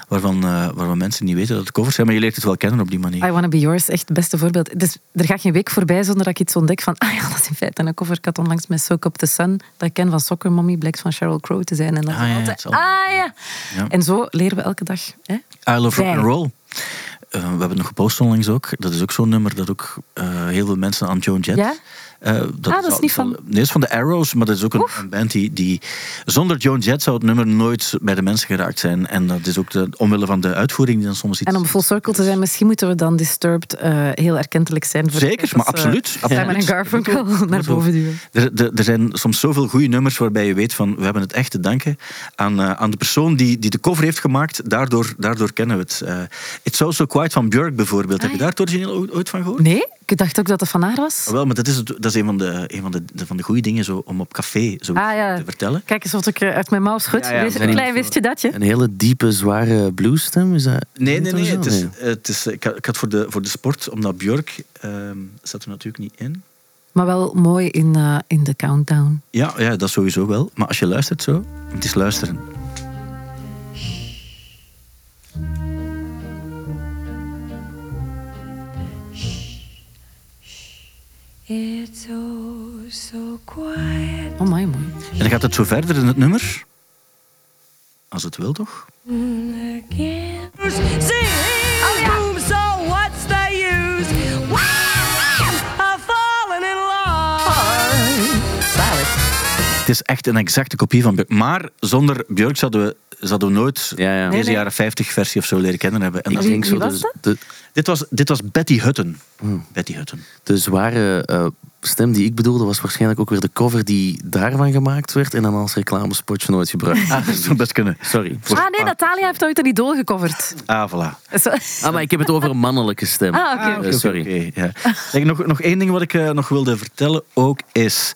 waarvan, eh, waarvan mensen niet weten dat het covers zijn. Maar je leert het wel kennen op die manier. I Wanna Be Yours, echt het beste voorbeeld. Dus er gaat geen week voorbij zonder dat ik iets ontdek van... [laughs] Ah ja, dat is in feite een cover. Ik had onlangs met Soak Up The Sun, dat ik ken van Soccer Mommy, blijkt van Sheryl Crow te zijn. En dat Ah, ja, altijd... Ah ja. Ja. En zo leren we elke dag. Hè? I Love Rock and Roll. Eh, we hebben het nog gepost onlangs ook. Dat is ook zo'n nummer dat ook eh, heel veel mensen aan Joan Jett... Ja? Eh, Ah, dat is niet van- Nee, dat is van de Arrows, maar dat is ook een, een band die, die... Zonder Joan Jett zou het nummer nooit bij de mensen geraakt zijn. En dat is ook de, omwille van de uitvoering die dan soms iets... En om full circle te zijn, misschien moeten we dan Disturbed eh, heel erkentelijk zijn. Voor Zeker, maar dat ze absoluut, Simon en Garfunkel naar boven duwen. Er, er, er zijn soms zoveel goede nummers waarbij je weet van we hebben het echt te danken aan, eh, aan de persoon die, die de cover heeft gemaakt. Daardoor, daardoor kennen we het. Eh It's Also Quiet van Björk bijvoorbeeld. Heb je daar het origineel ooit van gehoord? Nee, ik dacht ook dat het van haar was. Ah, Wel, maar dat is, het, dat is een van de, een van de, de- van de goede dingen zo, om op café zo Ah, ja. te vertellen. Kijk eens wat ik eh, uit mijn mouw schud. Ja, een klein hier wist je dat, je? Een hele diepe, zware bluesstem, is dat? Nee, nee, nee. Het is, het is, ik, had, ik had voor de, voor de sport, omdat Björk ehm zat er natuurlijk niet in. Maar wel mooi in, eh, in de countdown. Ja, ja, dat sowieso wel. Maar als je luistert zo, het is luisteren. It's oh so quiet Oh, my mooi. En dan gaat het zo verder in het nummer. Als het wil, toch? again. Het is echt een exacte kopie van Björk. Maar zonder Björk zouden we, zouden we nooit Ja, ja. deze nee. jaren 50 versie of zo leren kennen hebben. En Ik dat- Wie- denk wie zo was de, dat? de, dit, was, dit was Betty Hutton. Betty Hutton. de zware eh, stem die ik bedoelde, was waarschijnlijk ook weer de cover die daarvan gemaakt werd en dan als reclamespotje nooit gebruikt. Ah, dat zou best kunnen. Sorry. Ah nee, Natalia heeft ooit een idool gecoverd. Ah, voilà. [laughs] Ah, maar ik heb het over een mannelijke stem. Ah, oké. Eh, Oké, sorry. oké, ja. Zeg, nog, nog één ding wat ik eh, nog wilde vertellen ook is...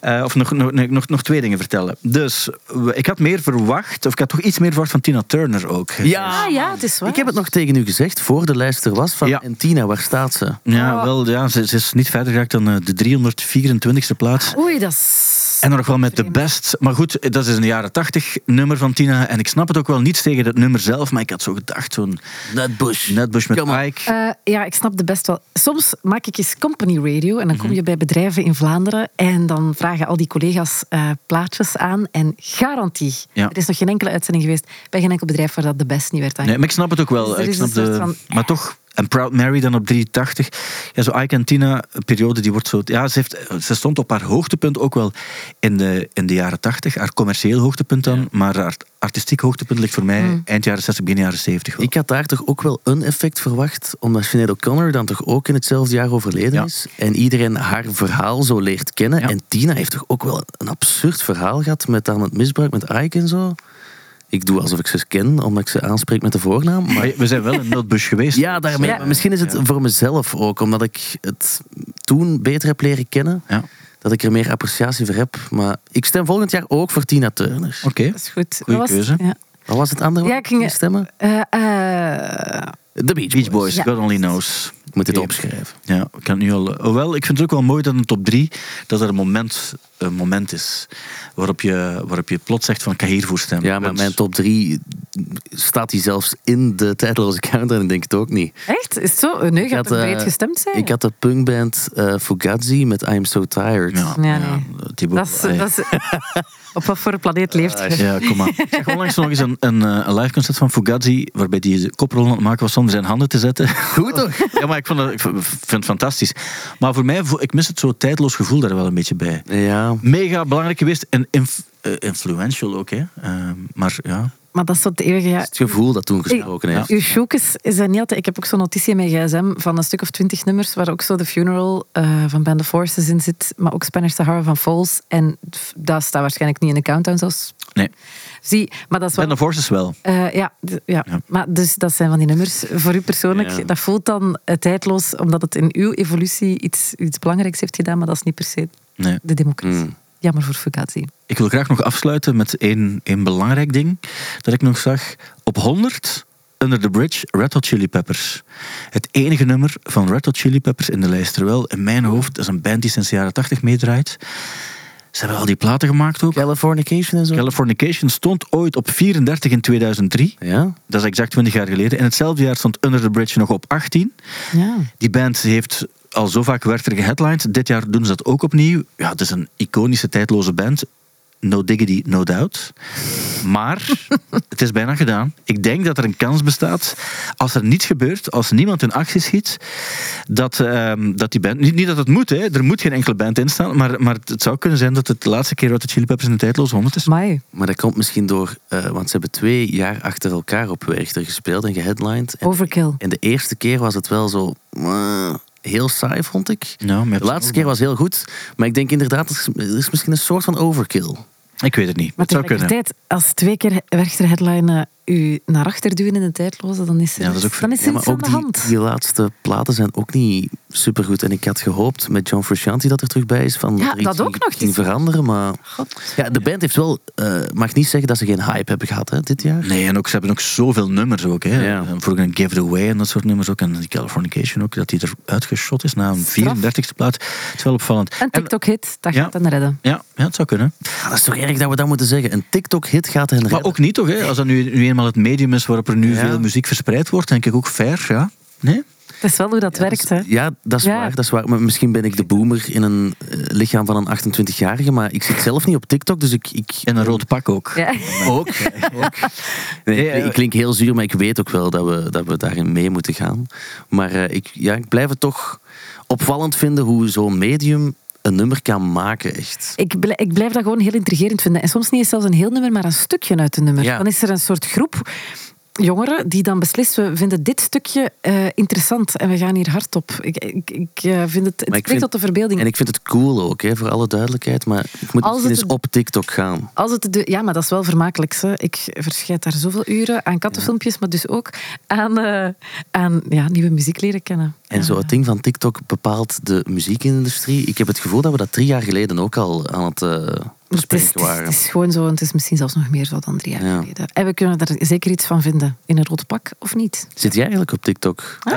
eh, of nog, nog, nog, nog twee dingen vertellen. Dus, ik had meer verwacht, of ik had toch iets meer verwacht van Tina Turner ook. Ja, Ah ja, het is waar. ik heb het nog tegen u gezegd, voor de lijst er was, van Ja. en Tina, waar staat ze? Ja, Oh. wel, ja ze, ze is niet verder geraakt dan eh, de 324ste plaats. Oei, dat is... En dan nog wel met de best. Maar goed, dat is een jaren 80 nummer van Tina. En ik snap het ook wel niets tegen het nummer zelf. Maar ik had zo gedacht, zo'n Nutbush. Netbush met Come on. Ike. Eh, ja, ik snap de best wel. Soms maak ik eens company radio en dan Mhm. kom je bij bedrijven in Vlaanderen en dan vragen al die collega's eh, plaatjes aan en garantie. Ja. Er is nog geen enkele uitzending geweest bij geen enkel bedrijf waar dat de best niet werd Nee, aangeboden. maar ik snap het ook wel. Dus ik snap de, van- Maar toch, en Proud Mary dan op 380. Ja, zo Ike en Tina, een periode die wordt zo... Ja, ze, heeft, ze stond op haar hoogtepunt ook wel in de, in de jaren 80. Haar commercieel hoogtepunt dan. Maar haar artistiek hoogtepunt ligt voor mij Hmm. eind jaren 60, begin jaren 70. wel. Ik had daar toch ook wel een effect verwacht, omdat Sinead O'Connor dan toch ook in hetzelfde jaar overleden Ja. is. En iedereen haar verhaal zo leert kennen. Ja. En Tina heeft toch ook wel een absurd verhaal gehad met dan het misbruik met Ike en zo. Ik doe alsof ik ze ken, omdat ik ze aanspreek met de voornaam. Maar Maar we zijn wel in Nutbush geweest. ja, daarmee. Ja. Misschien is het voor mezelf ook, omdat ik het toen beter heb leren kennen. Ja. Dat ik er meer appreciatie voor heb. Maar ik stem volgend jaar ook voor Tina Turner. Oké. Dat is goed. Goeie Dat was- keuze. Ja. Wat was het andere? Ja, ik ging- je stemmen? Eh, eh, De Beach Boys. Beach Boys. God Only Knows. Ik moet dit opschrijven. Ja, ik kan het nu al. Hoewel, ik vind het ook wel mooi dat de top 3 dat er een moment, een moment is waarop je, waarop je plots zegt van ik ga hiervoor stemmen. Ja, maar mijn top 3 staat die zelfs in de tijdloze counter en ik denk het ook niet. echt? Is het zo? Nee, je Ik had, er eh, breed gestemd zijn. Ik had de punkband eh Fugazi met I'm So Tired. Ja, Ja, ja, nee. Thibaut, Dat is, allee. dat is, [laughs] op wat voor een planeet leeft je? Ja, kom maar. Ik zag onlangs nog eens een, een, eh, een live concert van Fugazi, waarbij hij de koprol aan het maken was zonder zijn handen te zetten. Goed toch? Ja, maar ik, vond dat, ik vind het fantastisch. Maar voor mij, ik mis het zo tijdloos gevoel daar wel een beetje bij. Ja. Mega belangrijk geweest en inf- eh, influential ook, hè. Ehm, maar ja, Maar dat is zo het eeuwige... Ja, Het gevoel dat toen gesproken heeft. Uw shoekes is dat niet altijd... Ik heb ook zo'n notitie in mijn gsm van een stuk of twintig nummers waar ook zo de Funeral eh, van Band of Forces in zit, maar ook Spanish Sahara van Falls. En dat staat waarschijnlijk niet in de countdown zelfs. nee. Zie, maar dat is wel... Band of Forces wel. Eh, ja, ja. Ja. maar dus dat zijn van die nummers. Voor u persoonlijk, Ja. dat voelt dan eh, tijdloos, omdat het in uw evolutie iets, iets belangrijks heeft gedaan, maar dat is niet per se Nee. de democratie. Mm. Jammer voor Fugazi. Ik wil graag nog afsluiten met één, één belangrijk ding dat ik nog zag. Op 100, Under the Bridge, Red Hot Chili Peppers. Het enige nummer van Red Hot Chili Peppers in de lijst. Terwijl in mijn hoofd, dat is een band die sinds de jaren 80 meedraait. Ze hebben al die platen gemaakt ook. Californication en zo. Californication stond ooit op 34 in 2003. ja? Dat is exact 20 jaar geleden. In hetzelfde jaar stond Under the Bridge nog op 18. Ja. Die band heeft al zo vaak werkelijk geheadlined. Dit jaar doen ze dat ook opnieuw. Ja, het is een iconische, tijdloze band. No diggity, no doubt. Maar [laughs] het is bijna gedaan. Ik denk dat er een kans bestaat, als er niets gebeurt, als niemand in actie schiet, dat, ehm, dat die band... Niet, niet dat het moet, hè. er moet geen enkele band in staan, maar, maar het zou kunnen zijn dat het de laatste keer dat de Chili Peppers in de tijdloze 100 is. Mai. Maar dat komt misschien door, eh, want ze hebben twee jaar achter elkaar op Werchter gespeeld en geheadlined. En, Overkill. en de eerste keer was het wel zo heel saai, vond ik. De laatste keer was heel goed, maar ik denk inderdaad, er is- is misschien een soort van overkill. Ik weet het niet. Maar het zou kunnen. als twee keer Werchter headline u naar achter duwen in de tijdloze, dan is er, Ja, dat is ook dan is Ja, maar ook de die, hand. die laatste platen zijn ook niet supergoed. En ik had gehoopt met John Frusciante dat er terug bij is van Ja, dat ook ging, nog. ging veranderen. Maar ja, de band heeft wel, eh, mag niet zeggen dat ze geen hype hebben gehad hè, dit jaar. Nee, en ook, ze hebben ook zoveel nummers ook. Hè. Ja. Voor een Give It Away en dat soort nummers ook. En die Californication ook, dat die er uitgeschot is na een 34ste plaats. Het is wel opvallend. Een En- TikTok-hit, dat Ja. gaat hen redden. ja, ja, het zou kunnen. Ah, dat is toch erg dat we dat moeten zeggen. Een TikTok-hit gaat hen Maar redden. ook niet toch, hè? als dat nu, nu eenmaal het medium is waarop er nu Ja. veel muziek verspreid wordt, denk ik ook fair. Ja? Nee? Het is wel hoe dat werkt, hè. Ja, dat is Ja. waar. Dat is waar. Maar misschien ben ik de boomer in een eh, lichaam van een 28-jarige, maar ik zit zelf niet op TikTok, dus ik... ik En een rood pak ook. Ja. [laughs] Ook. Nee, ik- eh, ik klink heel zuur, maar ik weet ook wel dat we, dat we daarin mee moeten gaan. Maar eh, ik, ja, ik blijf het toch opvallend vinden hoe zo'n medium een nummer kan maken, echt. Ik, bl- ik blijf dat gewoon heel intrigerend vinden. En soms niet eens zelfs een heel nummer, maar een stukje uit een nummer. Ja. Dan is er een soort groep jongeren die dan beslissen, we vinden dit stukje eh, interessant en we gaan hier hard op. Ik, ik, ik eh, vind het, het spreekt tot de verbeelding. En ik vind het cool ook, hè, voor alle duidelijkheid. Maar ik moet Als het eens een- op TikTok gaan. Als het de, ja, maar dat is wel vermakelijk. Hè. Ik verschijt daar zoveel uren aan kattenfilmpjes, maar dus ook aan, eh, aan ja, nieuwe muziek leren kennen. En zo het ding van TikTok bepaalt de muziekindustrie. Ik heb het gevoel dat we dat drie jaar geleden ook al aan het Het is, bespreken het, is, waren. het is gewoon zo, en het is misschien zelfs nog meer zo dan drie jaar Ja. geleden. En we kunnen daar zeker iets van vinden. In een rood pak, of niet? Zit jij eigenlijk op TikTok? Ah.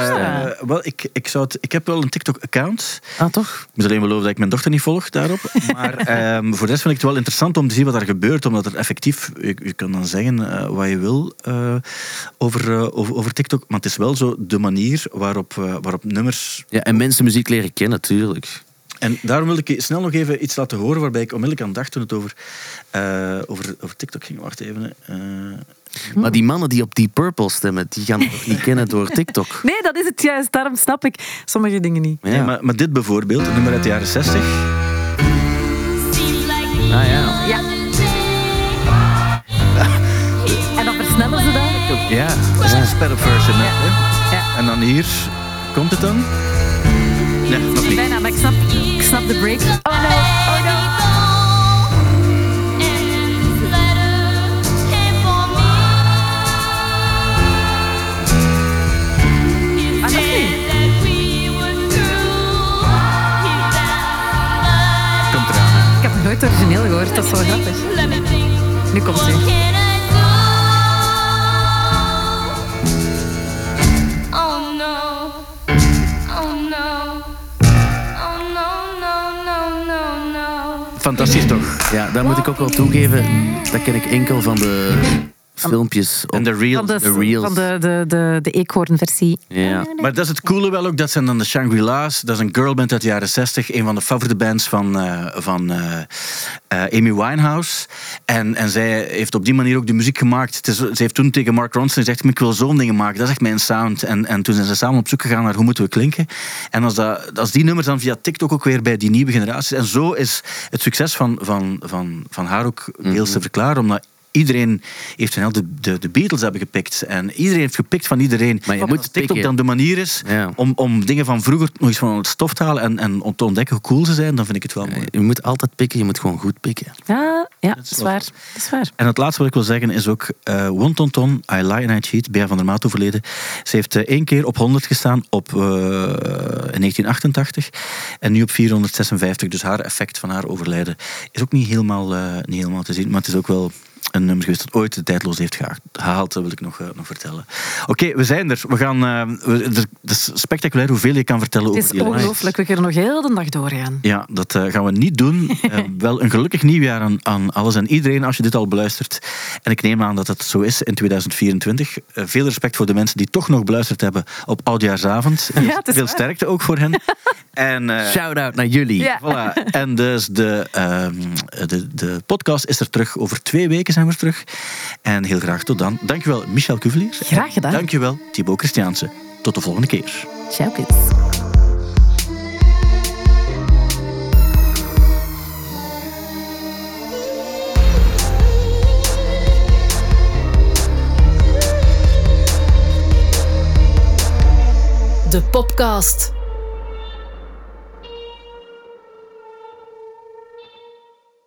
Eh, wel, ik, ik, zou het, ik heb wel een TikTok-account. Ah, toch? Ik moet alleen beloven dat ik mijn dochter niet volg daarop. [laughs] Maar ehm, voor de rest vind ik het wel interessant om te zien wat er gebeurt. Omdat er effectief, je, je kan dan zeggen eh, wat je wil eh, over, eh, over, over TikTok. Maar het is wel zo de manier waarop, eh, waarop nummers... Ja, en mensen muziek leren kennen, natuurlijk. En daarom wil ik je snel nog even iets laten horen waarbij ik onmiddellijk aan dacht toen het over, eh, over, over TikTok ging. Wacht even. hè. Eh, Maar die mannen die op die Purple stemmen, die gaan het toch niet kennen door TikTok? [laughs] Nee, dat is het juist. Daarom snap ik sommige dingen niet. Ja. nee, maar, maar dit bijvoorbeeld, een nummer uit de jaren 60. Ah ja. Ja. [laughs] En dan versnellen ze dat. Ja. Dat is een sped-up version. hè, Ja. hè. Ja. En dan hier komt het dan. Nee, nog niet. Bijna, maar ik snap, snap de break. Oh no, oh no. Komt eraan. Ik heb nog nooit het origineel gehoord, dat is wel grappig. Nu komt hij. Fantastisch toch? Ja, daar moet ik ook wel toegeven. Dat ken ik enkel van de filmpjes. op- En de reels. Van de, de reels. van de, de, de, de eekhoornversie. Ja. Maar dat is het coole wel ook. Dat zijn dan de Shangri-La's. Dat is een girlband uit de jaren 60. Een van de favoriete bands van, eh, van eh, eh, Amy Winehouse. En, en zij heeft op die manier ook de muziek gemaakt. Het is, ze heeft toen tegen Mark Ronson gezegd... ik wil zo'n dingen maken. Dat is echt mijn sound. En, en toen zijn ze samen op zoek gegaan naar hoe moeten we klinken. En als, dat, als die nummers dan via TikTok ook weer bij die nieuwe generaties... En zo is het succes van, van, van, van haar ook deels te verklaren. Omdat iedereen heeft de, de, de Beatles hebben gepikt. En iedereen heeft gepikt van iedereen. Maar je moet als TikTok pikken. dan de manier is Ja. om, om dingen van vroeger nog eens van het stof te halen en, en om te ontdekken hoe cool ze zijn, dan vind ik het wel mooi. Je moet altijd pikken, je moet gewoon goed pikken. Ja, ja dat is waar. Dat is waar. En het laatste wat ik wil zeggen is ook uh, Wontonton, I Lie and I Cheat, Bea van der Maat overleden. Ze heeft eh, één keer op 100 gestaan op, eh, in 1988 en nu op 456. Dus haar effect van haar overlijden is ook niet helemaal, eh, niet helemaal te zien. Maar het is ook wel een nummer geweest dat ooit de tijdloos heeft geha- gehaald, dat wil ik nog, eh, nog vertellen. Oké, we zijn er. We gaan, eh, we- er- het is spectaculair hoeveel je kan vertellen Het over is die lijst. ongelooflijk. We kunnen nog heel de dag doorgaan. Ja, dat eh, gaan we niet doen. [laughs] Wel een gelukkig nieuwjaar aan, aan alles en iedereen als je dit al beluistert. En ik neem aan dat het zo is in 2024. Eh, veel respect voor de mensen die toch nog beluisterd hebben op Oudjaarsavond. [laughs] Ja, het is veel waar. sterkte ook voor hen. [laughs] en, eh, Shout-out naar jullie. Ja. Voilà. En dus de, ehm, de, de podcast is er terug. Over twee weken zijn we er terug. En heel graag tot dan. Dankjewel Michel Cuvelier. Graag gedaan. Dankjewel Thibaut Christiaanse. Tot de volgende keer. Ciao, kids. De Popcast.